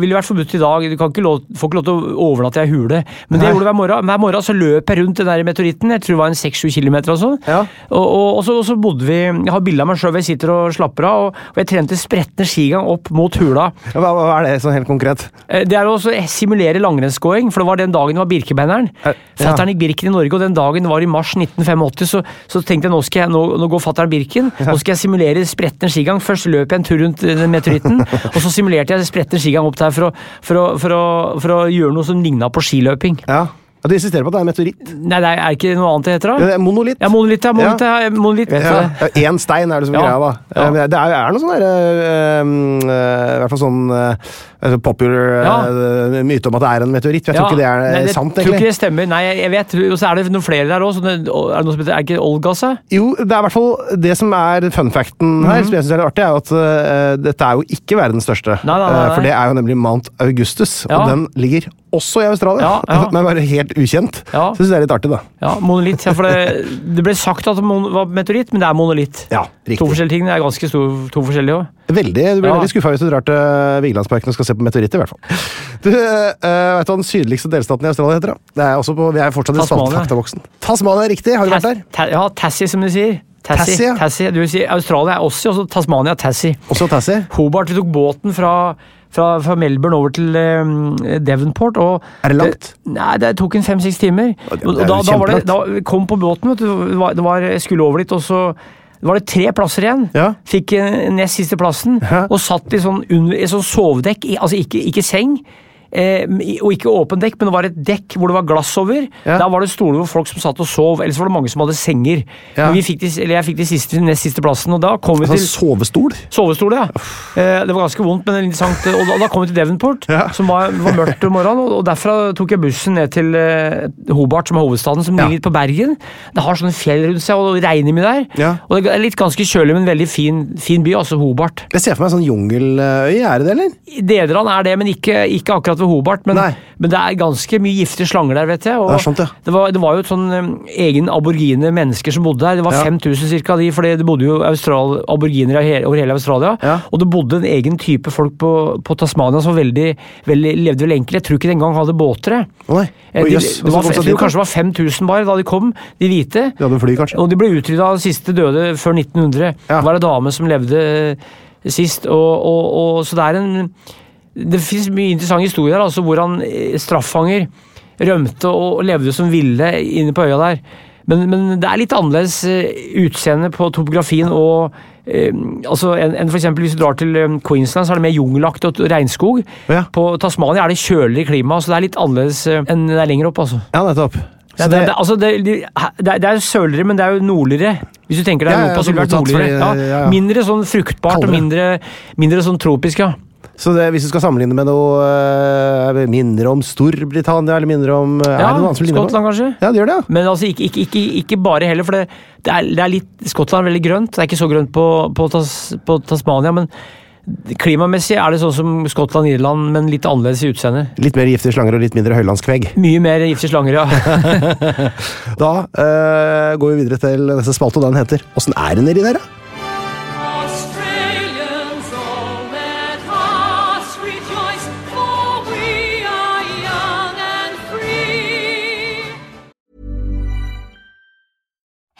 ville vært forbudt i dag. Du kan ikke lov, får ikke lov til å overnatte i ei hule. Men det Nei. gjorde hver morgen. Hver morgen så løp jeg rundt den der meteoritten. Jeg tror det var en 6-7 km og sånn. Ja. Og, og, og, så, bodde vi Jeg har bilde av meg sjøl jeg sitter og slapper av. Og, og jeg trente sprettende skigang opp mot hula. Hva, hva er det sånn helt konkret? Eh, Det er å simulere langrennsgåing, for det var den dagen det var Birkebeineren. Eh, ja. Fattern gikk Birken i Norge, og den dagen var i mars 1985, så, så tenkte jeg nå, skal jeg, nå, nå går fattern Birken. Nå skal jeg simulere spretten skigang. Først løp jeg en tur rundt eh, meteoritten, og så simulerte jeg spretten skigang opp der for å, for å, for å, for å gjøre noe som ligna på skiløping. Ja. Og Du insisterer på at det er meteoritt? Nei, det er er ikke noe annet det heter, Ja, da? det er monolitt. Ja, monolitt, ja. Monolitt, ja. monolitt Ja. Én stein er det som Ja. greia, da. Ja. Eh, Det er, er noe sånn derre I hvert fall sånn eh, altså popular eh, myte om at det er en meteoritt. Jeg tror ikke det er nei, eh, det, sant, Tror ikke det stemmer. Nei, jeg, jeg vet. Og så er det noen flere der òg. Er det noe som heter Er ikke Olgasa? Jo, det er i hvert fall det som er fun facten her, som jeg syns er artig, er at uh, dette er jo ikke verdens største. Nei, nei, nei, for det er jo nemlig Mount Augustus, Ja. og den ligger også i Australia. Ja, ja. Men bare helt ukjent. Ja. Så syns jeg det er litt artig, da. Ja, monolitt. Ja, for det, det ble sagt at det var meteoritt, men det er monolitt. Ja, To forskjellige ting. Det er ganske stor, to forskjellige òg. Veldig, Du blir Ja. veldig skuffa hvis du drar til Vigelandsparken og skal se på meteoritter, i hvert fall. Du, øh, vet du hva den sydligste delstaten i Australia heter? da? Det er også på, vi er fortsatt i faktaboksen. Tasmania er riktig, har du vært der? Ta, ja, Tassie, som de sier. Tassie. Tassie, ja. Tassie. Du si Australia er Ossie, og så Tasmania Tassie. Også Tassie. Hobart, vi tok båten fra, fra, fra Melbourne over til um, Devonport. Og Er det langt? nei, det tok en fem-seks timer. Ja, det er Og da, da var det, da kom på båten, vet du. Det var, det var, jeg skulle over dit, og så var det tre plasser igjen. Ja. Fikk eh, nest siste plassen, Ja. og satt i sånn, under, i sånn sovedekk, i, altså ikke, ikke seng. Eh, og ikke åpen dekk, men det var et dekk hvor det var glass over. Ja. Da var det stoler hvor folk som satt og sov, ellers var det mange som hadde senger. Ja. Men vi fikk de, eller jeg fikk de siste, nest siste plassen, og da kom vi Sånn til sovestol. Sovestol, ja. Eh, det var ganske vondt, men interessant. Og da, da kom vi til Devonport, Ja. som var, var mørkt om morgenen. Og, og derfra tok jeg bussen ned til eh, Hobart, som er hovedstaden, som ligger på Bergen. Det har sånne fjell rundt seg, og det regner mye der. Og det er litt ganske kjølig, men veldig fin, fin by, altså Hobart. Jeg ser for meg en sånn jungeløy, er det det, eller? Dedrand er det, men ikke, ikke akkurat ved Hobart. Men, men det er ganske mye giftige slanger der, vet jeg. Det er ja. det, var, det var jo et sånn um, egen aborigine mennesker som bodde der. Det var Ja. 5000 ca. de, for det bodde jo austral, aboriginer over hele Australia. Ja. Og det bodde en egen type folk på, på Tasmania som veldig, veldig, levde veldig enkelt. Jeg tror ikke de engang hadde båter. Nei. Oh, yes. de- det var, jeg tror kanskje det var 5000 bare da de kom, de hvite. De hadde fly, kanskje. Og de ble utrydda av siste døde før 1900. Ja. Det var en dame som levde eh, sist. Og, og, og, så det er en Det fins mye interessante historier altså hvor han eh, straffanger rømte og levde som ville inne på øya der. Men, men det er litt annerledes eh, utseende på topografien og eh, altså enn en for eksempel hvis du drar til eh, Queensland, så er det mer jungelaktig og regnskog. Ja. På Tasmania er det kjøligere klima, så det er litt annerledes enn det er lenger opp. altså. Ja, nettopp. Ja, det, det, det, altså det, er- jo sølere, men det er jo nordligere. Hvis du tenker deg Ja, ja, Europa, så ville det vært nordligere. Ja, ja, ja. Mindre sånn fruktbart Kaldere. og mindre, mindre sånn tropisk, ja. Så det, hvis du skal sammenligne med noe uh, mindre om Storbritannia, eller mindre om uh, ja Er? Skottland, kanskje. Ja, det gjør det, ja. Men altså, ikke, ikke, ikke, ikke bare heller, for det, det, er, det er litt Skottland er veldig grønt. Det er ikke så grønt på, på, Tas, på Tasmania, men klimamessig er det sånn som Skottland og Irland, men litt annerledes i utseendet. Litt mer giftige slanger og litt mindre høylandskvegg. Mye mer giftige slanger, ja. Da øh, går vi videre til neste spalte, og den heter Åssen er det nedi der, da?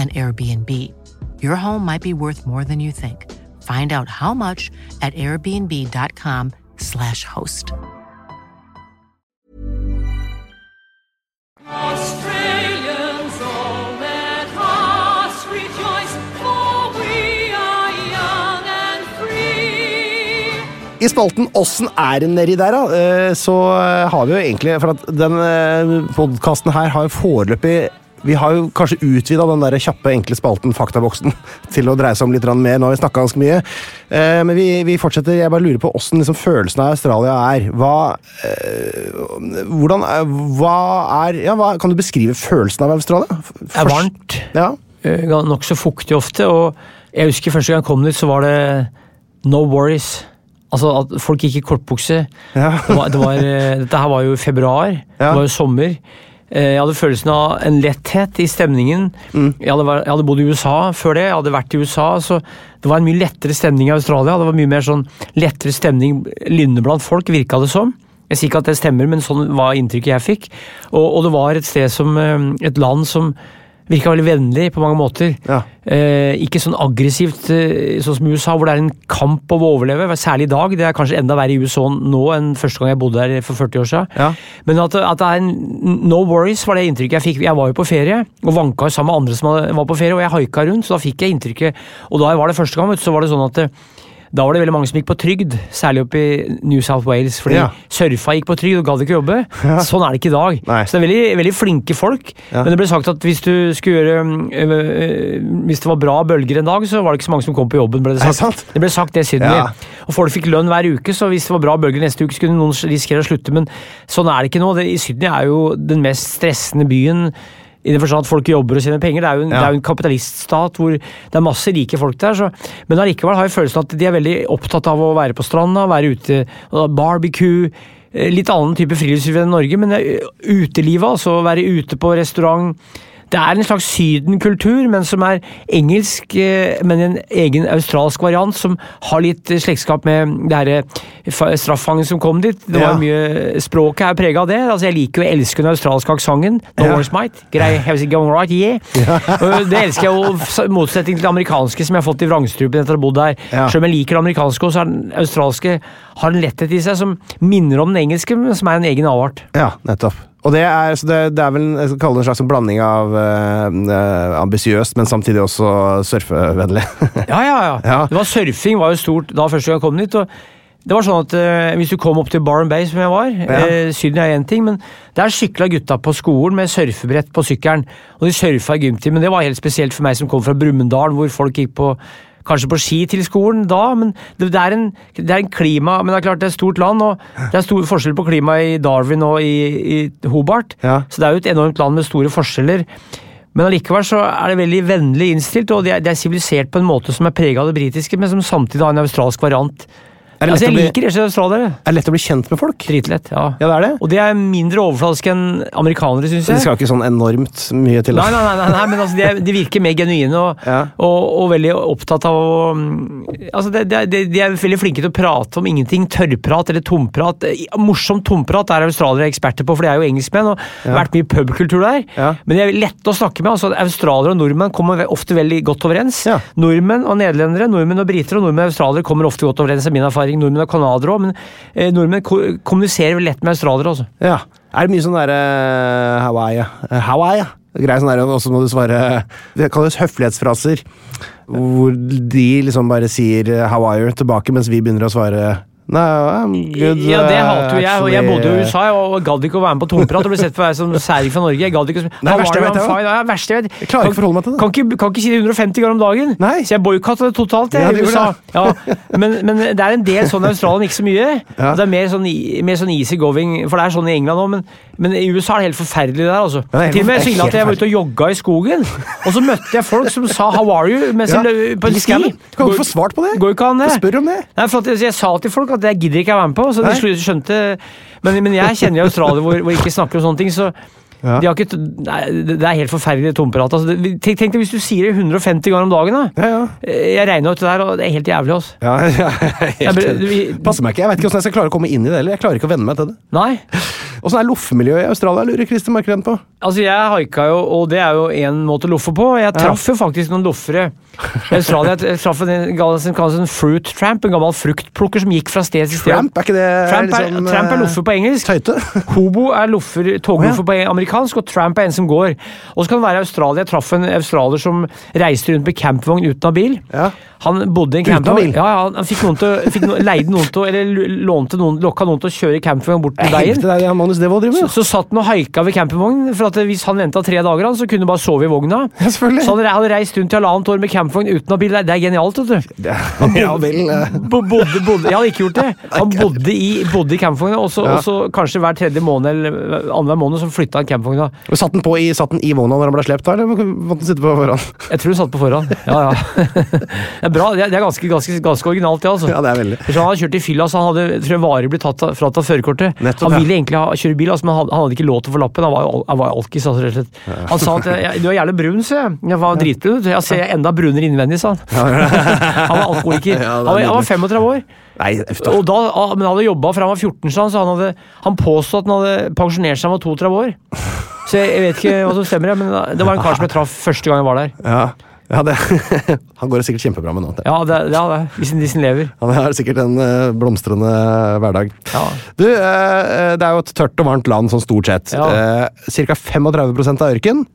an Airbnb. Your home might be worth more than you think. Find out how much at airbnb.com/slash host. Australians, all let us rejoice, for we are young and free. I spalten Åssen er det nedi der, da? eh, Så eh, har vi jo egentlig For at den podkasten her har jo foreløpig vi har jo kanskje utvida den der kjappe, enkle spalten Faktaboksen til å dreie seg om litt mer. Nå har vi snakka ganske mye. Eh, men vi, vi fortsetter. Jeg bare lurer på åssen liksom, følelsen av Australia er. Hva eh, Hvordan er, Hva er Ja, hva, kan du beskrive følelsen av Australia? Det er varmt. Ja. eh, Nokså fuktig ofte. Og jeg husker første gang jeg kom dit, så var det no worries. Altså at folk gikk i kortbukse. Ja. Det var, det var, eh, dette her var jo februar, det var jo sommer. Eh, Jeg hadde følelsen av en letthet i stemningen. Mm. Jeg, hadde, jeg hadde bodd i USA før det, jeg hadde vært i USA, så det var en mye lettere stemning i Australia. Det var mye mer sånn lettere stemning lynne blant folk, virka det som. Jeg sier ikke at det stemmer, men sånn var inntrykket jeg fikk. Og, og det var et sted som eh, Et land som virka veldig vennlig på mange måter. Ja. Eh, ikke sånn aggressivt eh, sånn som i USA, hvor det er en kamp om å overleve. Særlig i dag. Det er kanskje enda verre i USA nå enn første gang jeg bodde der for 40 år siden. Ja. Men at, at det er en no worries, var det inntrykket jeg fikk. Jeg var jo på ferie, og vanka sammen med andre som var på ferie, og jeg haika rundt, så da fikk jeg inntrykket Og da jeg var det første gang, så var det sånn at da var det veldig mange som gikk på trygd, særlig oppe i New South Wales, fordi Ja. surfa gikk på trygd og gadd ikke jobbe. Sånn er det ikke i dag. Nei. Så det er veldig, veldig flinke folk. Ja. Men det ble sagt at hvis du skulle gjøre øh, Hvis det var bra bølger en dag, så var det ikke så mange som kom på jobben. ble Det sagt. det sant? Det ble sagt det i Sydney. Ja. Og folk fikk lønn hver uke, så hvis det var bra bølger neste uke, så kunne noen risikere å slutte. Men sånn er det ikke nå. Det, I Sydney er jo den mest stressende byen. I den forstand at folk jobber og tjener penger. Det er jo en, Ja. det er jo en kapitaliststat hvor det er masse rike folk der. Så, men allikevel har jeg følelsen at de er veldig opptatt av å være på stranda, være ute, barbecue. eh, Litt annen type friluftsliv enn Norge, men eh, utelivet, altså være ute på restaurant. Det er en slags sydenkultur, men som er engelsk, eh, men en egen australsk variant, som har litt eh, slektskap med det herre straffangen som kom dit. Det var Ja. mye, Språket er prega av det. altså Jeg liker jo å elske den australske aksenten. No Ja. Might. Grei, it going right? Yeah. ja. Det elsker jeg jo, i motsetning til det amerikanske som jeg har fått i vrangstrupen etter å ha bodd der. Ja. Selv om jeg liker det amerikanske, så er den australske har en letthet i seg som minner om den engelske, men som er en egen avart. Ja, nettopp. Og det er, det, det er vel jeg skal kalle det en slags blanding av uh, ambisiøst, men samtidig også surfevennlig. Ja, ja, ja. Ja. Det var Surfing var jo stort da første gang jeg kom dit. og det var sånn at eh, Hvis du kom opp til Barn Bay, som jeg var eh, Sydney er én ting, men der sykla gutta på skolen med surfebrett på sykkelen. Og de surfa i gymtimen. det var helt spesielt for meg som kom fra Brumunddal, hvor folk gikk på Kanskje på ski til skolen da, men det, det, er en, det er en klima Men det er klart det er et stort land, og det er stor forskjell på klimaet i Darwin og i, i Hobart. Ja. Så det er jo et enormt land med store forskjeller. Men allikevel så er det veldig vennlig innstilt, og det er, er sivilisert på en måte som er prega av det britiske, men som samtidig har en australsk variant. Det Altså, jeg bli- liker ikke australiere. Er det lett å bli kjent med folk? Dritlett, ja. Ja, det er det. Og de er mindre overfladiske enn amerikanere, syns jeg. det skal ikke sånn enormt mye til. Nei, nei, nei, nei, nei men altså, de, de virker mer genuine og, Ja. og, og veldig opptatt av å mm, altså, de, de, de er veldig flinke til å prate om ingenting. Tørrprat eller tomprat. Morsom tomprat er australiere eksperter på, for de er jo engelskmenn og har vært mye pubkultur der. Ja. Men de er lette å snakke med. altså Australiere og nordmenn kommer ofte veldig godt overens. Ja. Nordmenn og nederlendere, nordmenn og briter og nordmenn og australiere kommer ofte godt overens, er min erfaring. Nordmenn og canadiere òg, men eh, nordmenn ko kommuniserer vel lett med australiere, altså. Ja. Er det mye sånn derre Hawaii? eh, Hawaii? Greie sånn der, og så må du svare Det kalles høflighetsfraser. Hvor de liksom bare sier eh, 'how are you' tilbake, mens vi begynner å svare No, I'm good. Ja, det uh, hater jo jeg. og Jeg bodde jo i USA og gadd ikke å være med på tomprat og ble sett på meg som særing fra Norge. Jeg gadd ikke å Nei, verste jeg vet, jeg Ja, verste jeg vet. Jeg klarer ikke å forholde meg til det. Kan ikke, kan ikke si det 150 ganger om dagen. Nei. Så jeg boikotta det totalt, jeg, Ja, det USA. Ja. Men, men det er en del sånn i Australia, ikke så mye. Ja. Det er mer sånn, mer sånn easy going, for det er sånn i England òg, men, men i USA er det helt forferdelig der, altså. Til og med så ille at jeg var ute og jogga i skogen, og så møtte jeg folk som sa 'how are you' de på en ski. Du kan ikke få svart på det. Går ikke an, det. Spør om det. Nei, for jeg sa til folk at jeg gidder ikke å være med på, så de Nei. skjønte Men, men jeg kjenner jo Australia hvor, hvor ikke snakker om sånne ting, så Ja. de har ikke, nei, det det er helt forferdelig tomprat. Altså, tenk, tenk deg hvis du sier det 150 ganger om dagen. da. Ja, ja. Jeg regna ut det der, og det er helt jævlig. altså. Ja, ja, helt, Passer meg ikke. Jeg vet ikke hvordan jeg skal klare å komme inn i det heller. Jeg klarer ikke å venne meg til det. Nei. Åssen er loffemiljøet i Australia, lurer Christer Markren på? Altså, jeg haika jo, og det er jo én måte å loffe på. Jeg traff jo faktisk noen loffere Australia. Traff en, en fruit tramp, en gammel fruktplukker som gikk fra sted til sted. Tramp, er ikke det Tramp er, liksom, tramp er eh, loffer på engelsk. Tøyte? Hobo er loffer, togloffer på amerikansk, og tramp er en som går. Og så kan det være Australia. Jeg traff en australier som reiste rundt med campvogn uten av bil. Ja. Han bodde i en campvogn. Ja, ja, han fikk noen til, fikk no, leide noen til, eller lånte noen, lokka noen til å kjøre campvogn bort til veien. det Så, så satt han og haika ved campingvognen, for at hvis han venta tre dager, så kunne han bare sove i vogna. Ja. Så han hadde reist rundt i halvannet år med campingvogn uten å bilde. bil. Det er- genialt, vet du. Ja vel. eh. Bodde, bodde, jeg hadde ikke gjort det. Han bodde i, bodde i campingvogna, og så Ja. og så kanskje hver tredje måned eller annenhver måned så flytta han campingvogna. Satt den på i, satt den i vogna når han ble slept, eller måtte den sitte på foran? Jeg tror du satt på forhånd. Ja, ja. Det er bra. Det er, ganske, ganske, ganske originalt, det, altså. Ja, det er veldig. Hvis han hadde kjørt i fylla, så han hadde tror jeg, varig blitt tatt, fratatt førerkortet. Han ville egentlig ha, kjøre bil, altså, men han, han hadde ikke lov til å få lappen. Han var jo han alkis, altså, rett og slett. Han sa at jeg, 'du er jævlig brun', sa jeg. Jeg var dritbrun. Jeg ser enda brunere innvendig, sa han. Han var alkoholiker. Ja, Han var, han var 35 år. Nei. Og da, ah, men han hadde jobba fra han var 14, sa han, så han, hadde, han påstod at han hadde pensjonert seg da han var 32 år. Så jeg, jeg vet ikke hva som stemmer, men det var en kar som jeg traff første gang jeg var der. Ja, ja det, han går det sikkert kjempebra med nå. Ja, det, ja, det, hvis sin lever. Han har sikkert en eh, blomstrende hverdag. Ja. Du, eh, det er jo et tørt og varmt land sånn stort sett. Ja. Eh, Cirka 35% av ørken.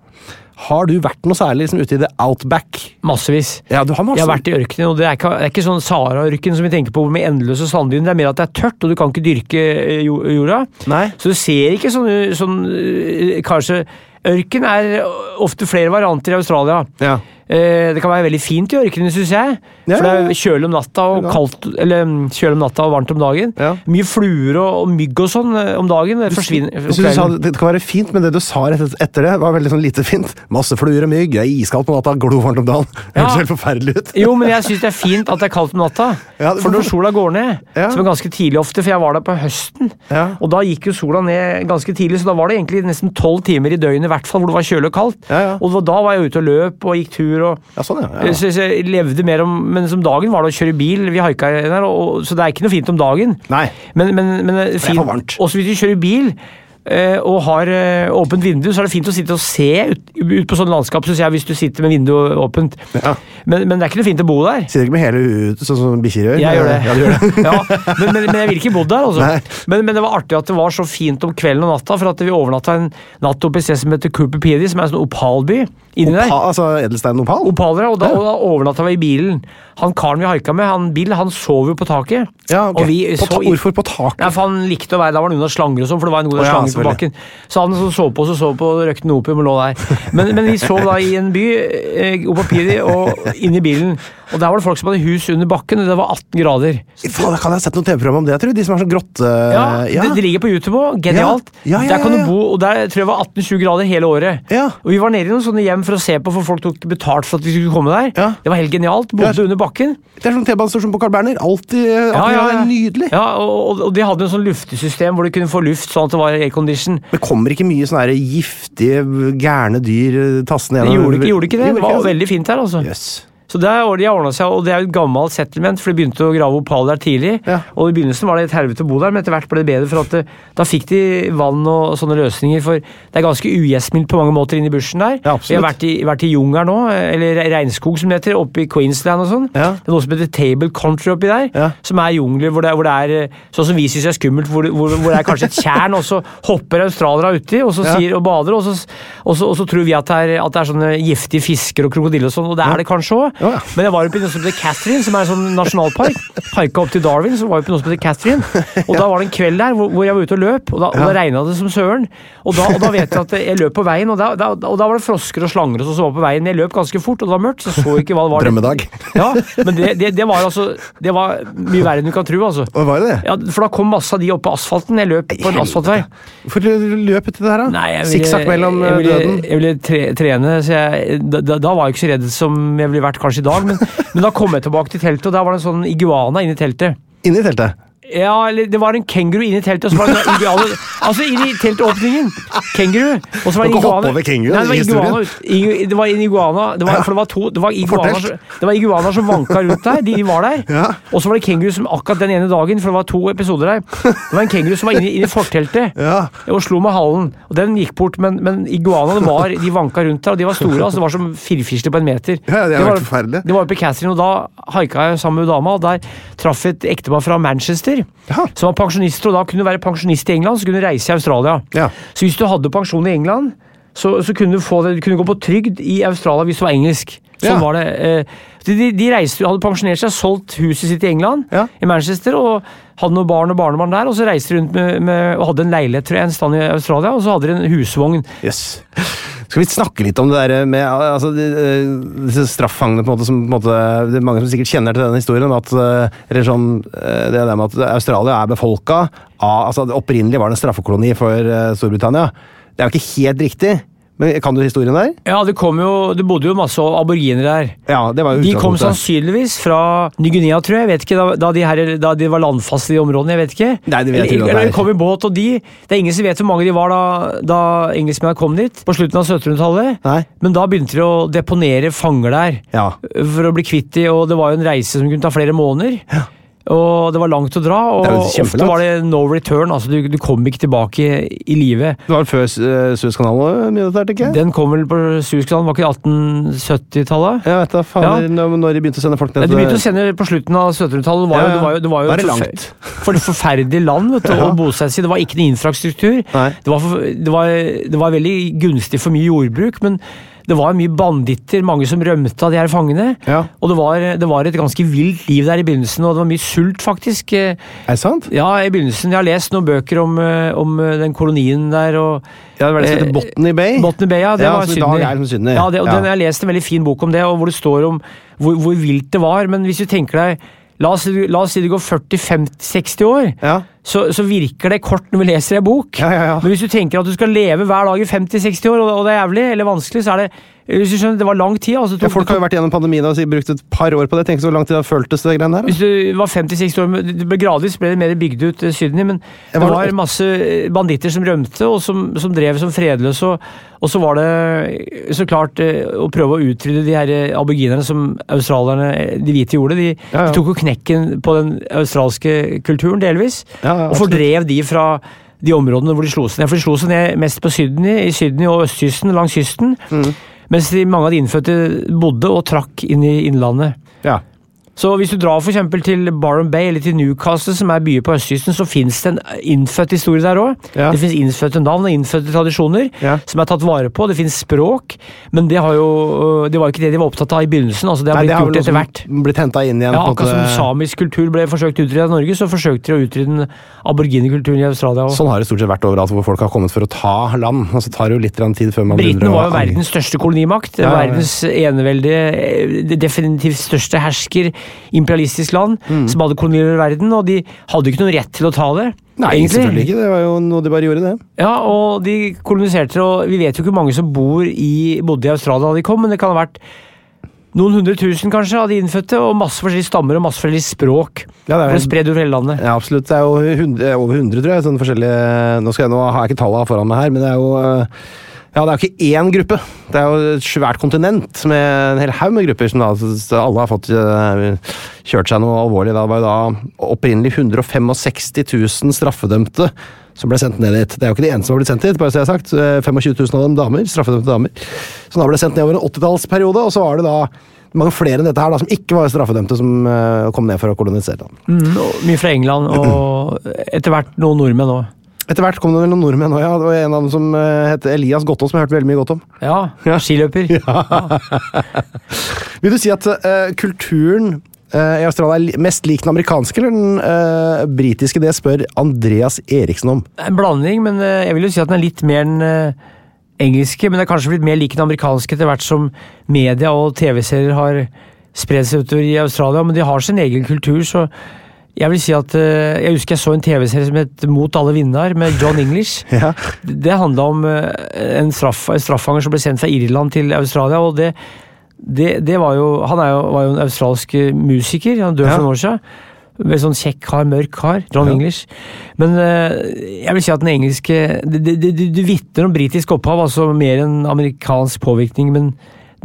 Har du vært noe særlig liksom, ute i the outback? Massevis. Ja, du har masse. Jeg har vært i ørkenen, og det er ikke, det er ikke sånn Sahara-ørken som vi tenker på med endeløse sanddyner. Det er mer at det er tørt, og du kan ikke dyrke eh, jorda. Nei. Så du ser ikke sånn, sånn eh, Kanskje Ørken er ofte flere varianter i Australia. Ja. Eh, Det kan være veldig fint i ørkenen, syns jeg. Ja, For det ja, ja. er kjølig om natta og kaldt Eller mm, kjølig om natta og varmt om dagen. Ja. Mye fluer og, og mygg og sånn eh, om dagen. Det forsvinner. Sa det kan være fint, men det du sa rett etter det, var veldig sånn lite fint. Masse fluer og mygg, det er iskaldt på natta, glovarmt om dagen. Det Ja. høres helt forferdelig ut. Jo, men jeg syns det er fint at det er kaldt om natta. Ja, for når sola går ned, Ja. som er ganske tidlig ofte, for jeg var der på høsten, Ja. og da gikk jo sola ned ganske tidlig, så da var det egentlig nesten tolv timer i døgnet i hvert fall hvor det var kjølig og kaldt. Ja, ja. Og da var jeg ute og løp og gikk tur og Ja, sånn, ja. ja. Så så jeg levde mer om Men som dagen var det å kjøre bil. Vi haika der, og, og, så det er ikke noe fint om dagen. Nei. Men, men, men er fint. Også hvis du kjører bil eh, og har eh, åpent vindu, så er det fint å sitte og se ut, ut på sånn landskap, synes jeg, hvis du sitter med vinduet åpent. Ja. Men, men det er ikke noe fint å bo der. Sitter ikke med hele huet sånn som bikkjer gjør? Jeg gjør det. Ja, gjør det. ja, men, men, men jeg ville ikke bodd der, altså. Men, men det var artig at det var så fint om kvelden og natta, for at vi overnatta en natt oppe i stedet som heter Cooper Pedy, som er en sånn opalby. Inni der. Altså edelstein opal? Opaler, og da, og da overnatta vi i bilen. Han karen vi haika med, han Bill, han sov jo på taket. Ja, okay. Og vi på ta hvorfor på taket? Nei, for Han likte å være, Da var det noen slanger og sånn, for det var en god del slanger på bakken. Så han som så på oss og så på og røkte noe opium og lå der. Men, men vi sov da i en by, eh, oppe på Piri, og inn i bilen. Og der var det folk som hadde hus under bakken, og det var 18 grader. Faen, kan jeg ha sett noen TV-program om det, tror jeg. De som er sånn grotte... Ja, ja. Det, det ligger på YouTube òg. Genialt. Ja, ja, ja, der kan du bo, og der tror jeg var 18-20 grader hele året. Ja. Og Vi var nede i noen sånne hjem for å se på, for folk tok betalt for at vi skulle komme der. Ja. Det var helt genialt. Bodde under bakken. Det er sånn T-banestasjon på Carl Berner. Alltid ja, Ja, ja, ja. Nydelig. Ja, og, og, de hadde en sånn luftesystem hvor de kunne få luft sånn at det var aircondition. Men kommer ikke mye sånne giftige, gærne dyr eh, tassende De gjorde ikke, gjorde ikke det. Det var veldig fint her, altså. Jøss. Så det har de ordna seg, og det er jo et gammelt settlement, for de begynte å grave opal der tidlig. Ja. Og i begynnelsen var det et helvete å bo der, men etter hvert ble det bedre, for at det, da fikk de vann og sånne løsninger. For det er ganske ugjestmildt på mange måter inne i bushen der. Ja, absolutt. Vi har vært i, vært i jungelen nå, eller regnskog som det heter, oppe i Queensland og sånn. Ja. Det er noe som heter Table Country oppi der, Ja. som er jungler hvor hvor det er eh, sånn som vi syns er skummelt, hvor, hvor, hvor det er kanskje et tjern, og så hopper australiere uti og så sier, og bader, og så, og, så, og så tror vi at det, er, at det er sånne giftige fisker og krokodiller og sånn, og det er det kanskje òg. Ja, ja. Men jeg var oppe i noe som heter Catherine, som er en sånn nasjonalpark. Haika opp til Darwin, så var vi på noe som heter Catherine. Og da var det en kveld der hvor, hvor jeg var ute og løp, og da, og da regna det som søren. Og da, og da vet jeg at jeg løp på veien, og da, da, og var det frosker og slanger og som var på veien. Jeg løp ganske fort, og det var mørkt, så jeg så ikke hva det var. Drømmedag. Ja, men det, det, det var altså Det var mye verre enn du kan tro, altså. Og var det? Ja, For da kom masse av de opp på asfalten. Jeg løp på en asfaltvei. Hvorfor løp etter det her, da? Nei, jeg ville, Sikksakk mellom eh, jeg ville, døden? jeg ville tre, trene, så jeg, da var jeg ikke så redd som jeg ville vært kanskje i dag. Men, men da kom jeg tilbake til teltet, og der var det en sånn iguana inni teltet. Inne i teltet? Ja, eller det var en kenguru inni teltet, og så var det en iguana Altså i teltåpningen! Kenguru. Og så var det en iguana over kenguru Nei, det var iguana, det var en iguana det var, For det var to Det var iguana Fortell. som- det var iguaner som vanka rundt der. De var der. Ja. Og så var det kenguru som akkurat den ene dagen, for det var to episoder der. Det var en kenguru som var inne, i forteltet Ja. og slo med halen. Og Den gikk bort, men, men iguanaene var, de vanka rundt der, og de var store. altså Det var som firfisler på en meter. Ja, det er var, det var oppe i Catherine, og da haika jeg sammen med dama, og der traff et ektepar fra Manchester Ja. som var pensjonister, og da kunne du være pensjonist i England, så kunne du reise i Australia. Ja. Så hvis du hadde pensjon i England, så, så kunne du få det, du kunne gå på trygd i Australia hvis du var engelsk. Sånn Ja. var det. eh, de, de reiste, hadde pensjonert seg, solgt huset sitt i England, Ja. i Manchester, og hadde noen barn og barnebarn der, og så reiste de rundt med, med, og hadde en leilighet tror jeg, en stand i Australia, og så hadde de en husvogn. Yes. Skal vi snakke litt om det der med altså, eh, disse straffangene på en måte, som på en måte, Det er mange som sikkert kjenner til denne historien. At, det er sånn, eh, det der med at Australia er befolka altså, Opprinnelig var det en straffekoloni for eh, Storbritannia. Det er jo ikke helt riktig. Men Kan du historien der? Ja, det kom jo, det bodde jo masse aboriginere der. Ja, det var jo De kom sannsynligvis fra Ny-Guinea, tror jeg. jeg vet ikke, da, da, de her, da de var landfaste i de områdene. jeg vet ikke. Nei, det vet jeg ikke eller, eller er. de kom i båt, og de Det er ingen som vet hvor mange de var da, da engelskmennene kom dit. På slutten av 1700-tallet. Nei. Men da begynte de å deponere fanger der. Ja. For å bli kvitt de, og det var jo en reise som kunne ta flere måneder. Og det var langt å dra, og ofte var det no return. altså Du, du kom ikke tilbake i, i live. Det var før uh, Suezkanalen, tenker jeg. Den kom vel på Suezkanalen, var ikke 1870-tallet? Jeg vet da, faen, når, når de begynte å sende folk ned Nei, de begynte å sende på slutten av 1700-tallet. Det var Ja, ja. det var jo, det var jo det et. For et forferdelig land vet du, Ja. å bosette seg i. Det var ikke noen infrastruktur. Det var, for, det, var, det var veldig gunstig for mye jordbruk, men det var mye banditter, mange som rømte av de her fangene. Ja. Og det var, det var et ganske vilt liv der i begynnelsen, og det var mye sult, faktisk. Er det sant? Ja, i begynnelsen. Jeg har lest noen bøker om, eh, om eh, den kolonien der. og Ja, det var det som heter Eh, Botany Bay. Botany Bay, ja. Det Ja, var altså, Sydney. er som Sydney. Ja, det, og Ja. Den, jeg har lest en veldig fin bok om det, og hvor det står om hvor, hvor vilt det var. Men hvis du tenker deg La oss, la oss si det går 40-50-60 år, Ja. Så, så virker det kort når vi leser en bok. Ja, ja, ja. Men hvis du tenker at du skal leve hver dag i 50-60 år, og, og det er jævlig eller vanskelig, så er det hvis du skjønner, Det var lang tid. altså. Ja, folk har jo vært gjennom pandemien og brukt et par år på det. Tenk så lang tid det har føltes, det greiene der. Hvis du var 50-60 år, det ble gradvis ble det mer bygd ut eh, Sydney, men det var var masse eh, banditter som rømte, og som, som drev som fredløse. Og, og så var det eh, så klart å prøve å utrydde de her aboginerne som australierne, de hvite, gjorde. De, de tok jo knekken på den australske kulturen, delvis, Ja, ja, og fordrev de fra de områdene hvor de slo seg ned. For de slo seg ned mest på Sydney, i Sydney og østkysten, langs kysten. Mm. Mens de, mange av de innfødte bodde og trakk inn i innlandet. Ja. Så hvis du drar for til Barron Bay eller til Newcastle, som er byer på østkysten, så fins det en innfødt historie der òg. Ja. Det fins innfødte navn og innfødte tradisjoner Ja. som er tatt vare på. Det fins språk, men det, har jo, øh, det var jo ikke det de var opptatt av i begynnelsen. altså Det har Nei, blitt har gjort etter hvert. Blitt inn igjen. Ja, Akkurat som samisk kultur ble forsøkt utryddet i Norge, så forsøkte de å utrydde den aborginekulturen i Australia. også. Sånn har det stort sett vært overalt hvor folk har kommet for å ta land. Og så tar det jo litt tid før man Britene var jo verdens største kolonimakt. Verdens eneveldige, definitivt største hersker, imperialistisk land, Mm. som hadde kolonier i verden, og de hadde jo ikke noen rett til å ta det. Nei, egentlig. selvfølgelig ikke. Det var jo noe de bare gjorde, det. Ja, og de koloniserte, og vi vet jo ikke hvor mange som bor i, bodde i Australia da de kom, men det kan ha vært noen hundre tusen kanskje av de innfødte, og masse forskjellige stammer og masse forskjellige språk. Ja, det er spredd over hele landet. Ja, absolutt. Det er jo 100, over 100, tror jeg. Sånn forskjellige Nå, jeg, nå har jeg ikke tallene foran meg her, men det er jo eh, ja, det er jo ikke én gruppe. Det er jo et svært kontinent med en hel haug med grupper som da alle har fått eh, kjørt seg noe alvorlig. Det var jo da opprinnelig 165 000 straffedømte som ble sendt ned dit. Det er jo ikke de eneste som har blitt sendt dit, bare så jeg har sagt. Eh, 25 000 av dem damer, straffedømte damer. Som da ble sendt ned over en 80-tallsperiode, og så var det da mange flere enn dette her da, som ikke var straffedømte, som eh, kom ned for å kolonisere. Mm, mye fra England, og etter hvert noen nordmenn òg. Etter hvert kom det vel noen nordmenn òg, ja. Det var en av dem som uh, het Elias Gottaas, som jeg hørte veldig mye godt om. Ja, Ja. skiløper. Vil du si at uh, kulturen uh, i Australia er mest lik den amerikanske eller den eh, britiske? Det spør Andreas Eriksen om. En blanding, men eh, jeg vil jo si at den er litt mer enn eh, engelske. Men det er kanskje blitt mer lik den amerikanske etter hvert som media og TV-serier har spredd seg utover i Australia. Men de har sin egen kultur, så jeg vil si at eh, Jeg husker jeg så en TV-serie som het Mot alle vinder, med John English. Ja. Det handla om eh, en, straff, en straffanger som ble sendt fra Irland til Australia. og det, det, det var jo, Han er jo, var jo en australsk eh, musiker, han døde Ja. for noen år siden. Med sånn kjekk kar, mørk kar. John Ja. English. Men jeg vil si at den engelske Det, det, det, det vitner om britisk opphav, altså mer enn amerikansk påvirkning. men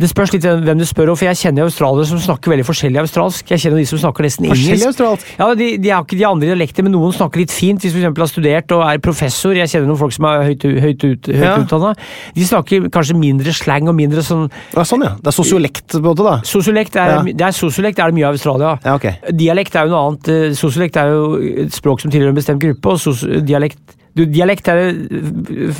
det spørs litt hvem du spør for jeg kjenner australiere som snakker veldig forskjellig australsk. Jeg kjenner de som snakker nesten engelsk. australsk? Ja, de, de har ikke de andre dialekter, men noen snakker litt fint. Hvis du eksempel har studert og er professor, jeg kjenner noen folk som er høyt, høyt, ut, høyt Ja. utdanna, de snakker kanskje mindre slang og mindre sånn Ja, sånn, ja. Det er sosiolekt, på en måte, da. Sosiolekt er, Ja. det er, sosiolekt er det mye av Australia. Ja, okay. Dialekt er jo noe annet. Eh, Sosiolekt er jo et språk som tilhører en bestemt gruppe, og sos dialekt du, Dialekt er eh,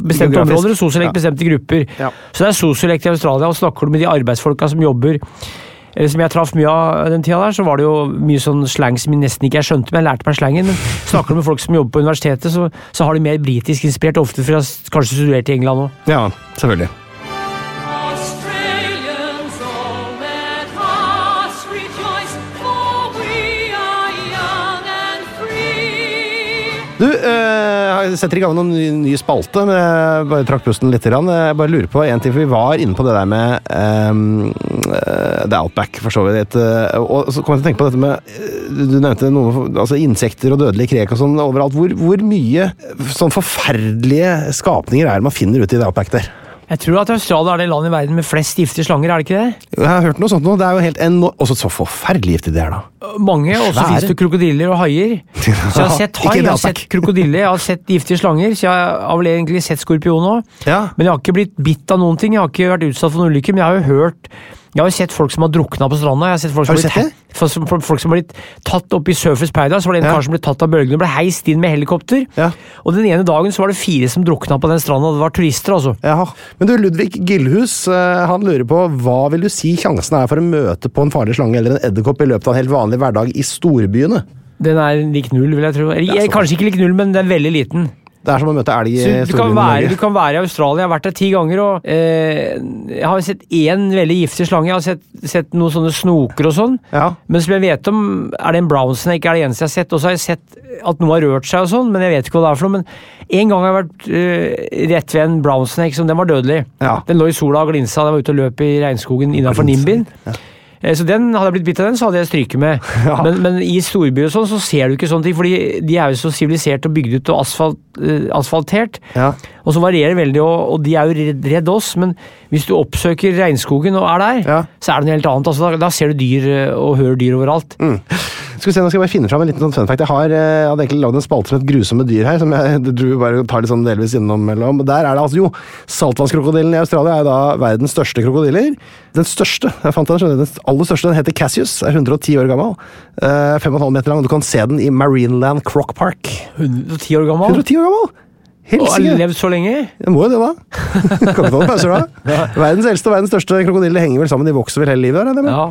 bestemte områder, og sosiolekt Ja. bestemte grupper. Ja. Så det er sosiolekt i Australia, og snakker du med de arbeidsfolka som jobber eller som jeg traff mye av den tida der, så var det jo mye sånn slang som jeg nesten ikke jeg skjønte, men jeg lærte meg slangen. Men snakker du med folk som jobber på universitetet, så, så har de mer britisk inspirert, ofte ha kanskje studert i England òg. Ja, selvfølgelig. Du, eh, jeg setter i gang noen ny, ny spalte, men jeg bare trakk pusten litt. grann. Jeg bare lurer på en ting, for vi var inne på det der med um, The Outback, for så vidt. eh, og så kom jeg til å tenke på dette med eh, Du nevnte noe, altså insekter og dødelig krek og sånn overalt. Hvor, hvor mye sånn forferdelige skapninger er det man finner ute i The Outback der? Jeg tror at Australia er det landet i verden med flest giftige slanger, er det ikke det? Jeg har hørt noe sånt nå. Det er jo helt enormt Også så forferdelig giftig det er, da. Mange, og så finnes det krokodiller og haier. Så jeg har sett hai, jeg har sett krokodille, jeg har sett giftige slanger, så jeg har vel egentlig sett skorpion òg. Ja. Men jeg har ikke blitt bitt av noen ting, jeg har ikke vært utsatt for noen ulykker, men jeg har jo hørt jeg har sett folk som har drukna på stranda. Jeg har sett folk som du har blitt, folk som- har blitt tatt opp i Surface Paradise. Så var det en Ja. kar som ble tatt av bølgene og ble heist inn med helikopter. Ja. Og den ene dagen så var det fire som drukna på den stranda, det var turister, altså. Jaha. Men du, Ludvig Gillhus eh, han lurer på hva vil du si sjansen er for å møte på en farlig slange eller en edderkopp i løpet av en helt vanlig hverdag i storbyene? Den er lik null, vil jeg tro. Eller, kanskje ikke lik null, men den er veldig liten. Det er som å møte elg i Storbritannia. du, kan være, i Australia, jeg har vært der ti ganger, og eh, jeg har sett én veldig giftig slange. Jeg har sett, sett noen sånne snoker og sånn. Ja. Men som jeg vet om, er det en brown snake, er det eneste jeg har sett. Og så har jeg sett at noe har rørt seg og sånn, men jeg vet ikke hva det er for noe. Men en gang har jeg vært eh, rett ved en brown snake, som den var dødelig. Ja. Den lå i sola og glinsa, den var ute og løp i regnskogen innafor Nimbin. Eh, Så den, Hadde jeg blitt bitt av den, så hadde jeg stryket med. Men, men i storbyer og sånn, så ser du ikke sånne ting, fordi de er jo så sivilisert og bygd ut og asfalt, eh, asfaltert. Ja. Og så varierer det veldig, og, og de er jo redd, oss, men hvis du oppsøker regnskogen og er der, Ja. så er det noe helt annet. Altså, da, da ser du dyr eh, og hører dyr overalt. Skal vi se, nå skal jeg bare finne fram en liten sånn fun fact. Jeg har, eh, jeg hadde egentlig lagd en spalte som het Grusomme dyr her, som jeg tror bare tar litt sånn delvis innom. Der er det altså jo Saltvannskrokodillen i Australia er da verdens største krokodiller. Den største, jeg fant den, skjønner den aller største, den heter Cassius, er 110 år gammel. Eh, 5,5 meter lang. Du kan se den i Marineland Croc Park. 110 år gammel. 110 år gammel! Og har levd så lenge. Det må jo det, da. kan ikke ta noen pauser da. Verdens eldste og verdens største krokodille henger vel sammen. De vokser vel hele livet. der, med. Ja.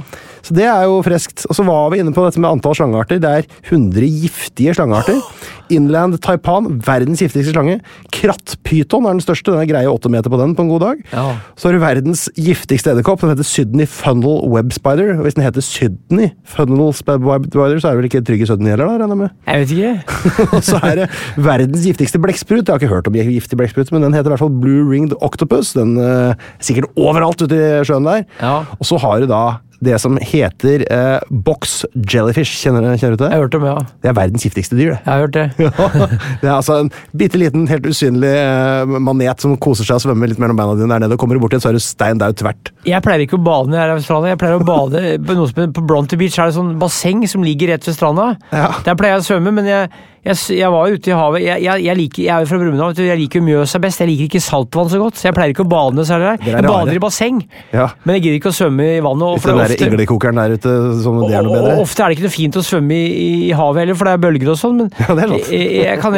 Så det er jo friskt. Og så var vi inne på dette med antall slangearter. Det er 100 giftige slangearter. Inland taipan, verdens giftigste slange. Krattpyton er den største. Den er greie åtte meter på den på en god dag. Ja. Så har du verdens giftigste edderkopp. Den heter Sydney Funnel Web Spider. Og hvis den heter Sydney Funnel Web Spider, så er det vel ikke trygg i Sydney heller, da, regner jeg med. Jeg vet ikke. Og så er det verdens giftigste blekksprut. Jeg har ikke hørt om giftig blekksprut, men den heter i hvert fall Blue Ringed Octopus. Den eh, er sikkert overalt ute i sjøen der. Ja. Og så har du da det som heter eh, box jellyfish. Kjenner, kjenner du til Jeg har hørt om det, ja. Det er verdens giftigste dyr, det. Jeg har hørt det. det er altså en bitte liten, helt usynlig eh, manet som koser seg og svømmer litt mellom beina dine der nede. og Kommer du bort en, så er du stein daud tvert. Jeg pleier ikke å bade når jeg er i Australia. Jeg pleier å bade på, noe som, på Bronte Beach er det sånn basseng som ligger rett ved stranda. Ja. Der pleier jeg å svømme, men jeg, jeg, jeg var ute i havet. Jeg, jeg, jeg, liker, er fra Brumunddal, jeg liker Mjøsa best. Jeg liker ikke saltvann så godt, så jeg pleier ikke å bade særlig der. Er Jeg bader i basseng, Ja. men jeg gidder ikke å svømme i vannet. Hvis den det er der ofte- iglekokeren der ute, som det er noe bedre. og ofte er det ikke noe fint å svømme i, i havet heller, for det er bølger og sånn, men Ja, kan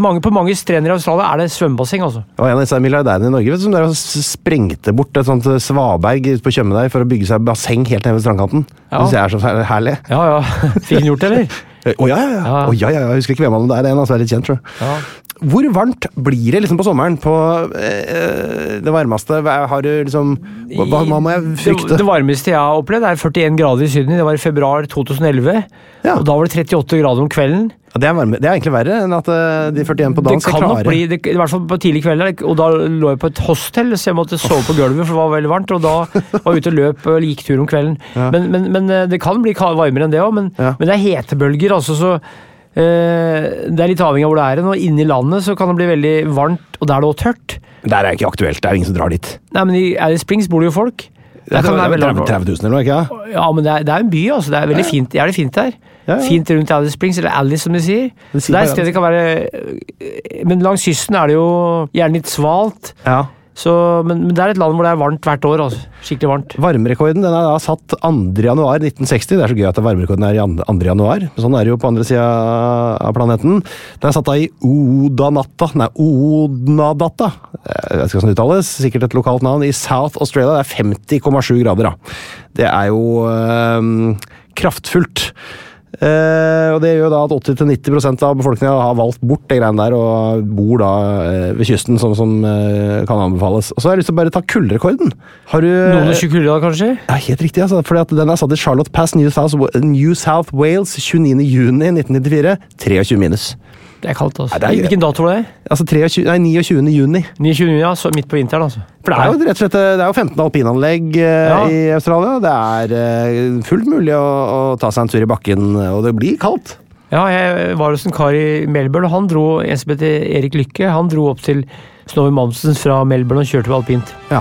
mange, på mange strender i Australia er det svømmebasseng, altså. Og en av disse milliardærene i Norge vet du, som der sprengte bort et sånt svaberg ute på Tjøme der for å bygge seg basseng helt nede ved strandkanten. Ja. Det jeg er så herlig. Ja ja, fikk han gjort det, eller? Å ja, ja, ja. Ja. Oh, ja, ja, ja. Jeg husker ikke hvem av dem det er. En av som er litt kjent, tror jeg. Ja. Hvor varmt blir det liksom på sommeren? På eh, det varmeste? Har du liksom Hva, hva, må jeg frykte? Det, det varmeste jeg har opplevd, er 41 grader i Sydney. Det var i februar 2011. Ja. Og da var det 38 grader om kvelden. Ja, det, er det er egentlig verre enn at eh, de 41 på dagen skal klare bli, det, I hvert fall på tidlig kveld, og da lå jeg på et hostel, så jeg måtte sove på gulvet, for det var veldig varmt. Og da var jeg ute og løp og gikk tur om kvelden. Men, men, men eh, det kan bli varmere enn det òg, men, Ja. men det er hetebølger, altså, så eh, Det er litt avhengig av hvor det er Nå, inne i landet så kan det bli veldig varmt, og da er det også tørt. Der er det ikke aktuelt. Det er ingen som drar dit. Nei, men i Alice Springs bor det jo folk. Det er veldig 30 30 000 eller noe, ikke sant? Ja, men det er, det er en by, altså. Det er veldig fint. Er det fint der? Ja, ja. Fint rundt Alice Springs, eller Alice som de sier. Det sier det er et sted det kan være Men langs kysten er det jo gjerne litt svalt. Ja. Så, men, men det er et land hvor det er varmt hvert år. altså. Skikkelig varmt. Varmerekorden den er da satt 2. januar 1960. Det er så gøy at varmerekorden er i an- 2. januar. men Sånn er det jo på andre sida av planeten. Den er satt da i Odanatta Nei, Odnadatta. Jeg vet ikke hvordan det uttales. Sikkert et lokalt navn. I South Australia. Det er 50,7 grader, da. Det er jo øh, kraftfullt. Eh, og Det gjør da at 80-90% av befolkninga har valgt bort det greiene der og bor da eh, ved kysten, sånn som eh, kan anbefales. Og så har jeg lyst til å bare ta kullrekorden. Har du Noen og tjue kulder, kanskje? ja, helt riktig. altså, fordi at Den er satt i Charlotte Pass, New South, New South Wales 29.6.1994. 23 minus. Det er kaldt, altså. Nei, det er- Hvilken dato var det? Altså 23, nei, 29. juni. 29. ja, så midt på vinteren, altså. For det er jo rett og slett det er jo 15 alpinanlegg eh, Ja. i Australia. Det er eh, fullt mulig å, å ta seg en tur i bakken, og det blir kaldt. Ja, jeg var hos en kar i Melbourne, og han dro, en som heter Erik Lykke, han dro opp til Snowy Mountains fra Melbourne og kjørte på alpint. Ja.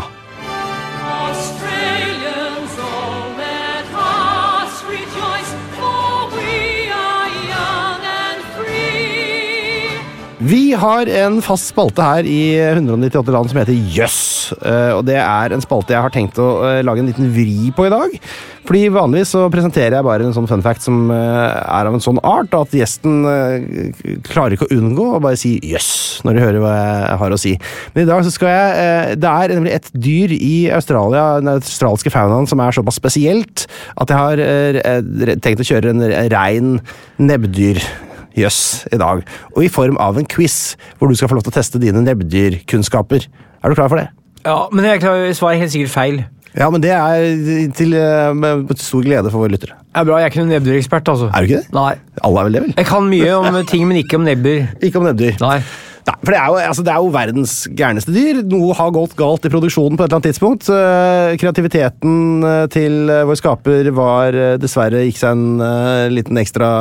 Vi har en fast spalte her i 198 land som heter Jøss. Yes. og det er en spalte jeg har tenkt å eh, lage en liten vri på i dag. Fordi vanligvis så presenterer jeg bare en sånn fun fact som eh, er av en sånn art at gjesten eh, klarer ikke å unngå å bare si jøss når de hører hva jeg har å si. Men i dag så skal jeg eh, Det er nemlig et dyr i Australia, den australske faunaen, som er såpass spesielt at jeg har eh, tenkt å kjøre en rein nebbdyr Jøss i dag. Og i form av en quiz, hvor du skal få lov til å teste dine nebbdyrkunnskaper. Er du klar for det? Ja, men jeg klarer- svarer helt sikkert feil. Ja, men det er til, eh, med med stor glede for våre lyttere. Det er bra, jeg er ikke noen nebbdyrekspert, altså. Er du ikke det? Nei. Alle er vel det, vel? Jeg kan mye om ting, men ikke om nebber. Ikke om nebbdyr. Nei. Nei, for det er, jo, altså, det er jo verdens gærneste dyr. Noe har gått galt i produksjonen på et eller annet tidspunkt. Eh, kreativiteten eh, til eh, vår skaper var dessverre gikk seg en eh, liten ekstra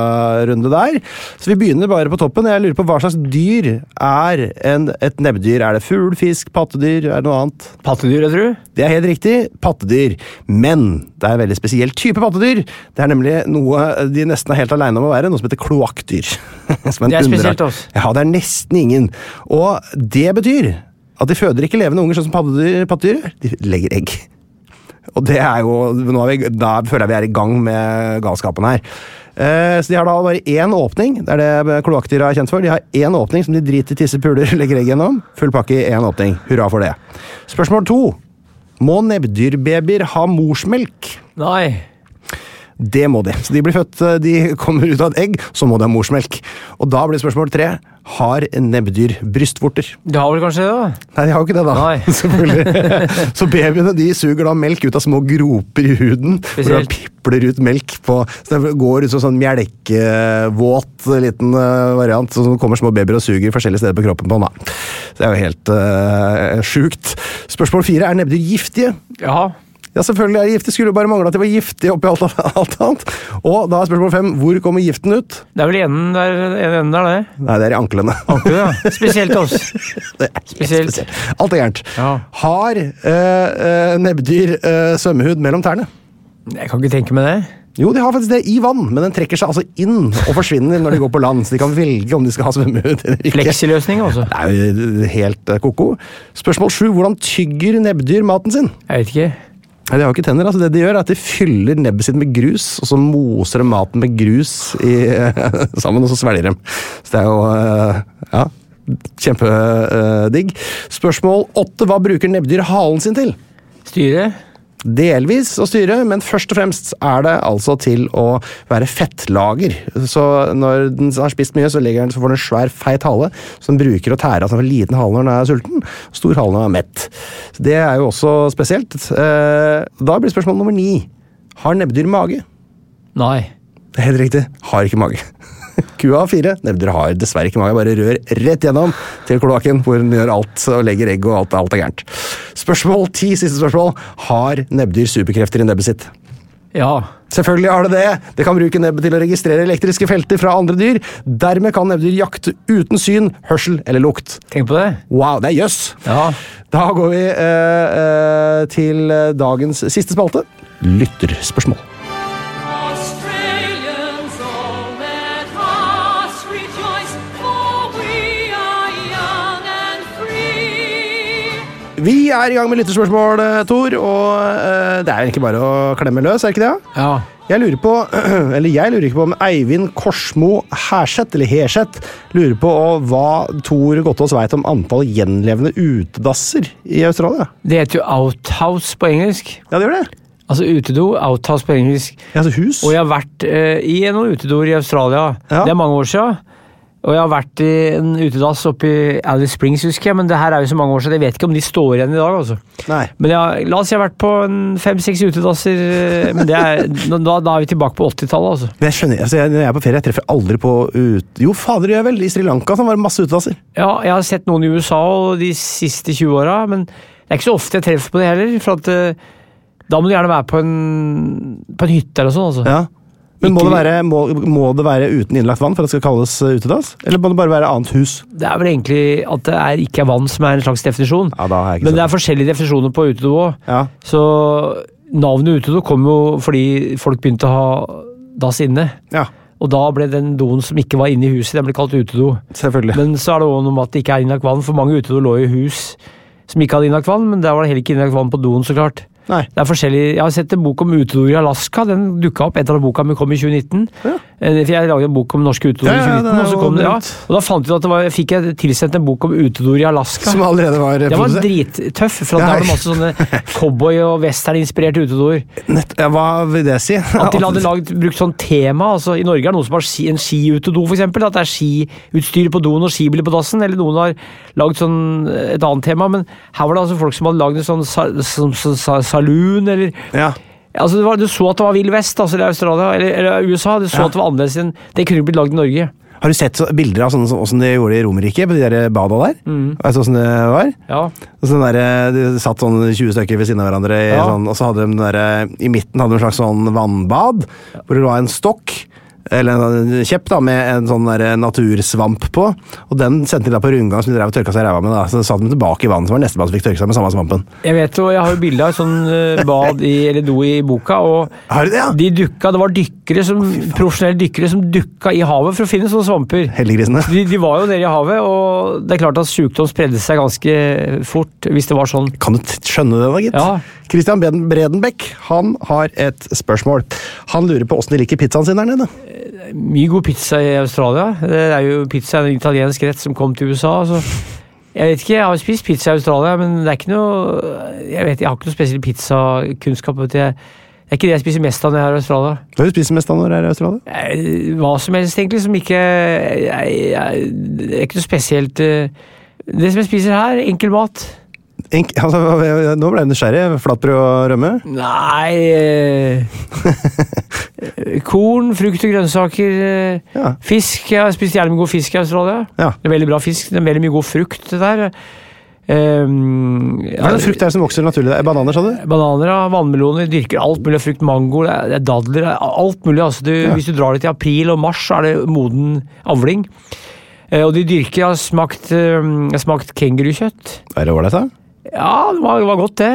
runde der. Så vi begynner bare på toppen. Jeg lurer på hva slags dyr er en, et nebbdyr? Er det fugl, fisk, pattedyr? Er det noe annet? Pattedyr, jeg tror. Det er helt riktig. Pattedyr. Men det er en veldig spesiell type pattedyr. Det er nemlig noe de nesten er helt aleine om å være, noe som heter kloakkdyr. Som Det er spesielt, altså. Ja, det er nesten ingen. Og det betyr at de føder ikke levende unger sånn som pattedyr. De legger egg. Og det er jo vi, Da føler jeg vi er i gang med galskapen her. Eh, så De har da bare én åpning. Det er det kloakkdyra er kjent for. De har én åpning som de driter, tisser, puler, legger egg gjennom. Full pakke i én åpning. Hurra for det. Spørsmål to. Må nebbdyrbabyer ha morsmelk? Nei. Det må de. Så de blir født, eh, de kommer ut av et egg, så må de ha morsmelk. Og da blir spørsmål tre har nebbdyr brystvorter. De har vel kanskje det, da? Nei, de har jo ikke det, da. Nei. Selvfølgelig. Så babyene de suger da melk ut av små groper i huden. Hvor de pipler ut melk på Så det går ut som sånn melkevåt liten eh, variant. Så kommer små babyer og suger forskjellige steder på kroppen på den. da. Så det er jo helt uh, sjukt. Spørsmål fire er nebbdyr giftige. Ja. Ja, selvfølgelig er de gifte, Skulle jo bare mangle at de var giftige oppi alt, alt annet. Og da er spørsmål fem hvor kommer giften ut? Det er vel enden der, enden der, det. Nei, det er i anklene. Anklene, ja. Spesielt oss. Det er Spesielt. spesielt. Alt er gærent. Ja. Har eh, eh, nebbdyr eh, svømmehud mellom tærne? Jeg kan ikke tenke meg det. Jo, de har faktisk det i vann, men den trekker seg altså inn og forsvinner når de går på land. Så de kan velge om de skal ha svømmehud eller ikke. Fleksiløsning, altså. Det er jo helt koko ko-ko. Spørsmål sju. Hvordan tygger nebbdyr maten sin? Jeg vet ikke. Nei, De har ikke tenner. altså Det de gjør er at de fyller nebbet sitt med grus, og så moser de maten med grus i, sammen, og så svelger de. Så det er jo eh, ja, kjempedigg. Spørsmål åtte. Hva bruker nebbdyr halen sin til? Styre? Delvis å styre, men først og fremst er det altså til å være fettlager. Så når den har spist mye, så, den, så får den en svær, feit hale som den bruker å tære av. Så den får liten hale når den er sulten, stor hale når den er mett. Det er jo også spesielt. Eh, Da blir spørsmål nummer ni. Har nebbdyr mage? Nei. Det er helt riktig. Har ikke mage. Kua har fire. dere har dessverre ikke mange. Bare rør rett gjennom til kloakken, hvor den gjør alt og legger egg og alt, alt er gærent. Spørsmål ti, siste spørsmål. Har nebbdyr superkrefter i nebbet sitt? Ja. Selvfølgelig har det det. Det kan bruke nebbet til å registrere elektriske felter fra andre dyr. Dermed kan nebbdyr jakte uten syn, hørsel eller lukt. Tenk på det. Wow, det er jøss! Ja. Da går vi eh, eh, til dagens siste spalte. Lytterspørsmål. Vi er i gang med lytterspørsmål, eh, Tor, og uh, det er egentlig bare å klemme løs, er det ikke det? Ja. Jeg lurer på, eller jeg lurer ikke på om Eivind Korsmo Herseth, eller Herseth, lurer på hva Tor Gottaas veit om antall gjenlevende utedasser i Australia. Det heter jo outhouse på engelsk. Ja, det gjør det. Altså utedo, outhouse på engelsk. Ja, altså hus. Og jeg har vært eh, i noen utedoer i Australia. Ja. Det er mange år siden. Og jeg har vært i en utedass oppe i Alice Springs, husker jeg, men det her er jo så mange år siden. Jeg vet ikke om de står igjen i dag, altså. Nei. Men jeg, la oss si jeg har vært på fem-seks utedasser, eh, men det er, da, da er vi tilbake på 80-tallet, altså. Men jeg skjønner, altså jeg, Når jeg er på ferie, jeg treffer aldri på ut... Jo, fader gjør jeg vel! I Sri Lanka som var det masse utedasser. Ja, jeg har sett noen i USA og de siste 20 åra, men det er ikke så ofte jeg treffer på det heller. For at eh, da må du gjerne være på en, på en hytte eller sånn, altså. Ja. Men må det, være, må, må det være uten innlagt vann for at det skal kalles eh, utedass? Eller må det bare være annet hus? Det er vel egentlig at det er ikke er vann som er en slags definisjon. Ja, da jeg ikke Men det er forskjellige definisjoner på utedo òg. Ja. Så navnet utedo kom jo fordi folk begynte å ha dass inne. ja, Og da ble den doen som ikke var inne i huset, den ble kalt utedo. selvfølgelig. Men så er det også noe med at det ikke er innlagt vann, for mange utedoer lå i hus som ikke hadde innlagt vann, men der var det heller ikke innlagt vann på doen, så klart. Nei. Det er forskjellig. Jeg har sett en bok om utedoer i Alaska. Den dukka opp. etter at boka mi kom i 2019. Ja. Eh, Jeg laget en bok om norske utedoer Ja, i 2019. den er og, så kom det, ja. og da fant jeg at det var, fikk jeg tilsendt en bok om utedoer i Alaska. Som allerede var Det var drittøff, for at var det masse sånne cowboy- og western-inspirerte utedoer. Hva vil det si? At de hadde lagd, brukt sånn tema. altså I Norge er det noen som har ski, en skiutedo, f.eks. At det er skiutstyr på doen og skibiler på dassen. Eller noen har lagd sånn et annet tema. Men her var det altså folk som hadde lagd en sånn saloon, eller Ja. altså det var, Du så at det var Vill Vest, altså eller Australia, eller, eller USA. Du så Ja. at det var annerledes enn Det kunne blitt lagd i Norge. Har du sett bilder av sånn som åssen de gjorde det i Romerike, på de der bada der? Mm. Vet du åssen det var? Ja. Sånn der, de satt sånn 20 stykker ved siden av hverandre, Ja. sånn, og så hadde de den der, i midten hadde de en slags sånn vannbad, hvor det var en stokk, eller en kjepp da, med en sånn der natursvamp på, og den sendte de da på rundgang som de drev og tørka seg i ræva med, da. så satte de tilbake i vannet, så var det nestemann som fikk tørke seg med samme svampen. Jeg vet jo, jeg har jo bilde av et sånn eh, bad i, eller do i boka, og det, ja? de dukka, det var dykkere som, profesjonelle dykkere som dukka i havet for å finne sånne svamper. Heldiggrisene. De, de var jo nede i havet, og det er klart at sykdom spredde seg ganske fort hvis det var sånn. Kan du skjønne det da, gitt? Ja. Christian Breden- Bredenbeck, han har et spørsmål. Han lurer på åssen de liker pizzaen sin der nede. Mye god pizza i Australia. Det er jo pizza er en italiensk rett som kom til USA. så jeg vet ikke, jeg har spist pizza i Australia, men det er ikke noe Jeg vet, jeg har ikke noe spesiell pizzakunnskap. Det er ikke det jeg spiser mest av når jeg er i Australia. Hva har du spiser mest av når du er i Australia? Eh, Hva som helst, egentlig, som ikke jeg, jeg, Det er ikke noe spesielt eh, Det som jeg spiser her, enkel mat. Enk, altså, nå ble jeg nysgjerrig. Flatbrød og rømme? Nei eh, Korn, frukt og grønnsaker. eh, Ja. Fisk. Jeg har spist jævlig mye god fisk i Australia. Ja. Det er veldig bra fisk. Det er veldig mye god frukt der. Um, Hva er det frukt der som vokser naturlig? Bananer, sa du? Bananer, ja, vannmeloner, dyrker alt mulig frukt. Mango, det er, er dadler, er alt mulig. Altså, du, Hvis du drar det i april og mars, så er det moden avling. Uh, og de dyrker Jeg har smakt, har smakt kengurukjøtt. Er det ålreit, da? Ja, det var, det var godt, det.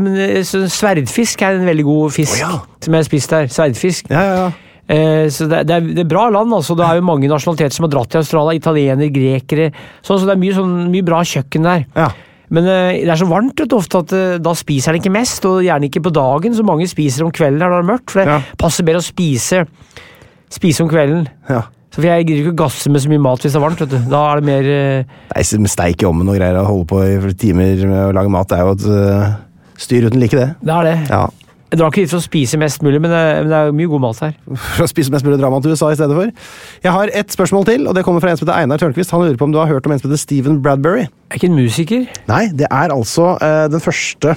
Men eh, sverdfisk er en veldig god fisk oh, ja. som jeg har spist der. Sverdfisk. Ja, ja, ja. Eh, så det, det, er, det er bra land. altså. Det er jo mange nasjonaliteter som har dratt til Australia. Italienere, grekere. Så, så det er mye, sånn, mye bra kjøkken der. ja. Men eh, det er så varmt vet ofte at eh, da spiser en ikke mest, og gjerne ikke på dagen. Så mange spiser om kvelden når det er mørkt, for det passer bedre å spise, spise om kvelden. ja. Så for Jeg gidder ikke å gasse med så mye mat hvis det er varmt. vet du. Da er det mer eh, Nei, steik i ovnen og greier å holde på i timer med å lage mat, det er jo et øh, styr uten like, det. Det er det. Ja. Jeg drar ikke dit for å spise mest mulig, men det, men det er jo mye god mat her. For å spise mest mulig drama til USA i stedet for. Jeg har ett spørsmål til, og det kommer fra en som heter Einar Tørnquist. Han lurer på om du har hørt om en som heter Stephen Bradbury? Er ikke en musiker. Nei, det er altså uh, den første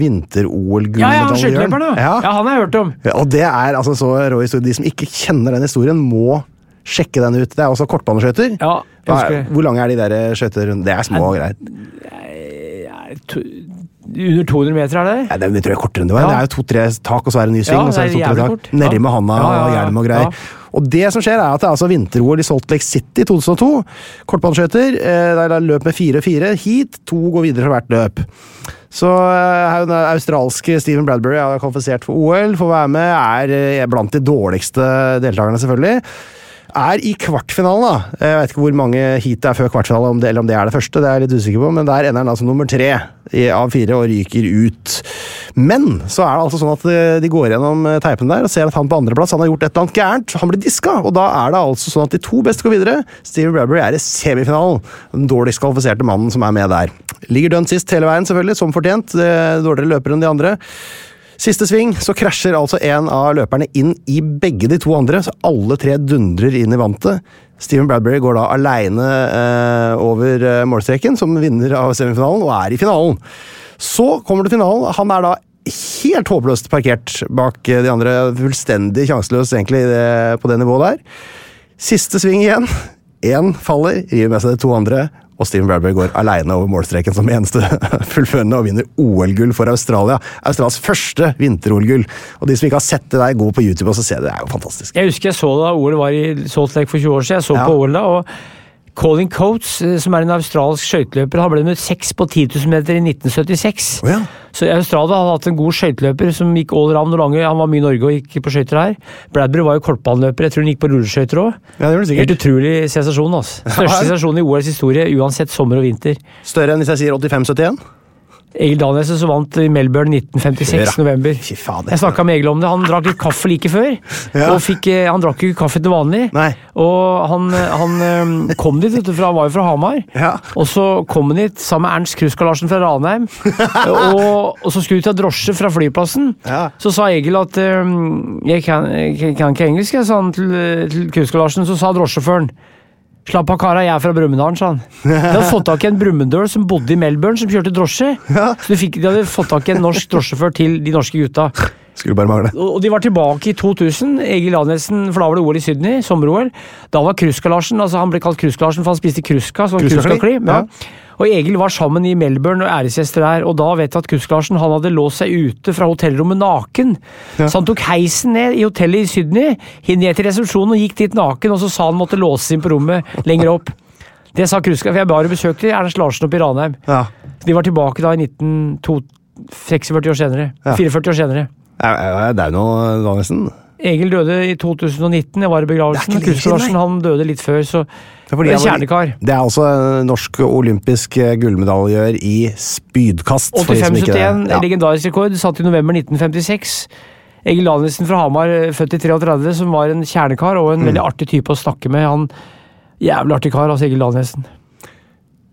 vinter-OL-gullmedaljøren. Ja, ja, han skøyteløperen, da. Ja. Ja, han har jeg hørt om. Ja, og det er altså så rå historie. De som ikke kjenner den historien, må sjekke den ut. Det er også kortbaneskøyter. Ja, jeg. Hvor lange er de der skøyterundene? Det er små greier. jeg to, under 200 meter, er det? Ja, det, det tror jeg er kortere enn det var. Ja. Det er jo to-tre tak, og så er det ny sving. Ja, og så er det to-tre tak. Nedi med handa og hjelm og greier. Og det som skjer, er at det er altså vinter-OL i Salt Lake City 2002. Kortbaneskøyter. eh, det er løp med fire og fire. Heat. To går videre fra hvert løp. Så eh, den australske Stephen Bradbury er kvalifisert for OL. Får være med. Er eh, blant de dårligste deltakerne, selvfølgelig. Er i kvartfinalen, da. Jeg vet ikke hvor mange heat det er før kvartfinale, om det, eller om det er det første. det er jeg litt usikker på, Men der ender han altså nummer tre av fire og ryker ut. Men så er det altså sånn at eh, de går gjennom eh, teipene der og ser at han på andreplass har gjort et eller annet gærent. Han blir diska, og da er det altså sånn at de to beste går videre. Steven Bradbury er i semifinalen. Den dårligst kvalifiserte mannen som er med der. Ligger dønn sist hele veien, selvfølgelig, som fortjent. Eh, Dårligere løper enn de andre. Siste sving så krasjer altså en av løperne inn i begge de to andre, så alle tre dundrer inn i vantet. Steven Bradbury går da aleine eh, over eh, målstreken som vinner av semifinalen, og er i finalen. Så kommer det finalen. Han er da helt håpløst parkert bak eh, de andre. Fullstendig sjanseløs egentlig det, på det nivået der. Siste sving igjen. Én faller, river med seg de to andre, og Steven Bradbury går alene over målstreken som eneste fullførende og vinner OL-gull for Australia. Australias første vinter-OL-gull. Og de som ikke har sett det der, gå på YouTube og så se det. Det er jo fantastisk. Jeg husker jeg så da OL var i Salt Lake for 20 år siden. Jeg så Ja. på OL da, og Colin Coates, eh, som er en australsk skøyteløper, han ble nummer seks på 10 000 meter i 1976. Oh, ja. Så Australia hadde hatt en god skøyteløper som gikk all round og lange. Han var mye i Norge og gikk på skøyter her. Bradbury var jo kortbaneløper, jeg tror han gikk på rulleskøyter òg. Ja. Helt utrolig sensasjon. altså. Største sensasjon i OLs historie, uansett sommer og vinter. Større enn hvis jeg sier 85-71? Egil Danielsen som vant i Melbourne 1956, Hør november. Jeg snakka med Egil om det. Han drakk litt kaffe like før. Ja. Og fikk, eh, han drakk jo ikke kaffe til vanlig. Nei. Og han, han eh, kom dit, for han var jo fra Hamar. Ja. Og så kom han hit sammen med Ernst Kruska Larsen fra Ranheim. og, og så skulle de ta drosje fra flyplassen. Ja. Så sa Egil at eh, jeg, kan, jeg kan ikke engelsk, jeg, sa han til, til Kruska Larsen. Så sa drosjesjåføren Slapp av, kara, jeg er fra Brumunddal, sa han. De hadde fått tak i en brumunddøl som bodde i Melbourne, som kjørte drosje. Så de, fikk, de hadde fått tak i en norsk drosjefør til de norske gutta. Skulle bare mangle. Og de var tilbake i 2000. Egil Anesen, for da var det OL i Sydney, sommer-OL. Da var Kruska-Larsen, altså han ble kalt Kruska-Larsen for han spiste kruska. Kruskakli? kruskakli, ja. Og Egil var sammen i Melbourne og æresgjester der, og da vet jeg at Kusk-Larsen han hadde låst seg ute fra hotellrommet naken. Så han tok heisen ned i hotellet i Sydney, ned til resepsjonen og gikk dit naken, og så sa han måtte låses inn på rommet lenger opp. Det sa Kruska, for jeg bare besøkte Ernst Larsen oppe i Ranheim. Ja. De var tilbake da i 1946 år senere. Ja. 44 år senere. Ja, ja, Det er jo noe, Danielsen. Egil døde i 2019, jeg var i begravelsen. Kruska Larsen han døde litt før, så Er er kjernekar. Det er altså en norsk olympisk eh, gullmedaljør i spydkast. for de som ikke- 85-71, ja. legendarisk rekord, satt i november 1956. Egil Danielsen fra Hamar, eh, født i 33, som var en kjernekar og en Mm. veldig artig type å snakke med. Han Jævlig artig kar, altså Egil Danielsen.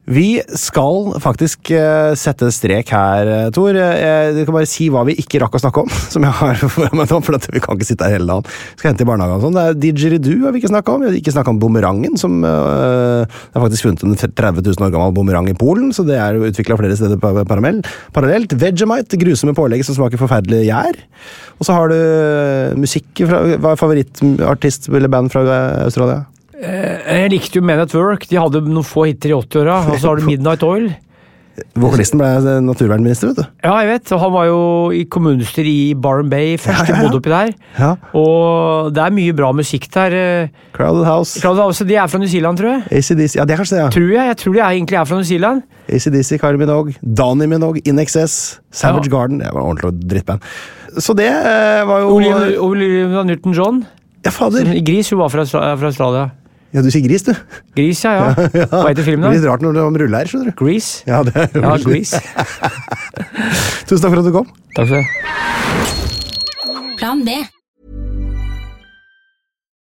Vi skal faktisk eh, sette strek her, eh, Tor. Eh, Du kan bare si hva vi ikke rakk å snakke om, som jeg har foran meg nå, for vi kan ikke sitte her hele dagen. Skal hente i barnehagen og sånn. Det er Didgeridoo har vi ikke snakka om. Vi har ikke snakka om bumerangen, som eh, Det er faktisk funnet en 30 000 år gammel bumerang i Polen, så det er utvikla flere steder pa- parallelt. Vegemite, grusomme pålegg som smaker forferdelig gjær. Og så har du musikk fra Hva er favorittartist eller band fra Australia? Jeg likte jo Men at Work, de hadde noen få hiter i 80-åra. Og så har du Midnight Oil. Vokalisten ble eh, naturvernminister, vet du. Ja, jeg vet, han var jo i kommunestyret i Barren Bay først, Ja, ja, ja. de bodde oppi der. Ja. Og det er mye bra musikk der. eh, Crowded House. Crowded House, De er fra New Zealand, tror jeg. ACDC Ja, det er kanskje det, ja. Tror jeg, jeg tror de er, egentlig er fra New Zealand. ACDC, Kari Minogue, Dani Minogue, In Excess, Savage Ja. Garden Det var ordentlig drittband. Så det eh, var jo Olivia Newton-John. Ja, fader! Gris, hun var fra, fra Australia. Ja, du sier gris, du. Gris, ja. ja. Hva heter filmen, da? litt rart når de ruller her, skjønner du. Grease. Ja, det er Ja, Grease. Tusen takk for at du kom. Takk for det. Plan B.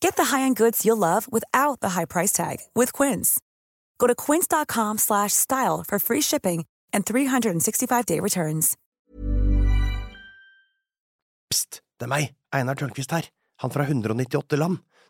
Get the high-end goods you'll love without the high price tag with Quince. Go to quince.com slash style for free shipping and 365-day returns. Pst, det er meg, Einar Tørnquist her, han fra 198 land.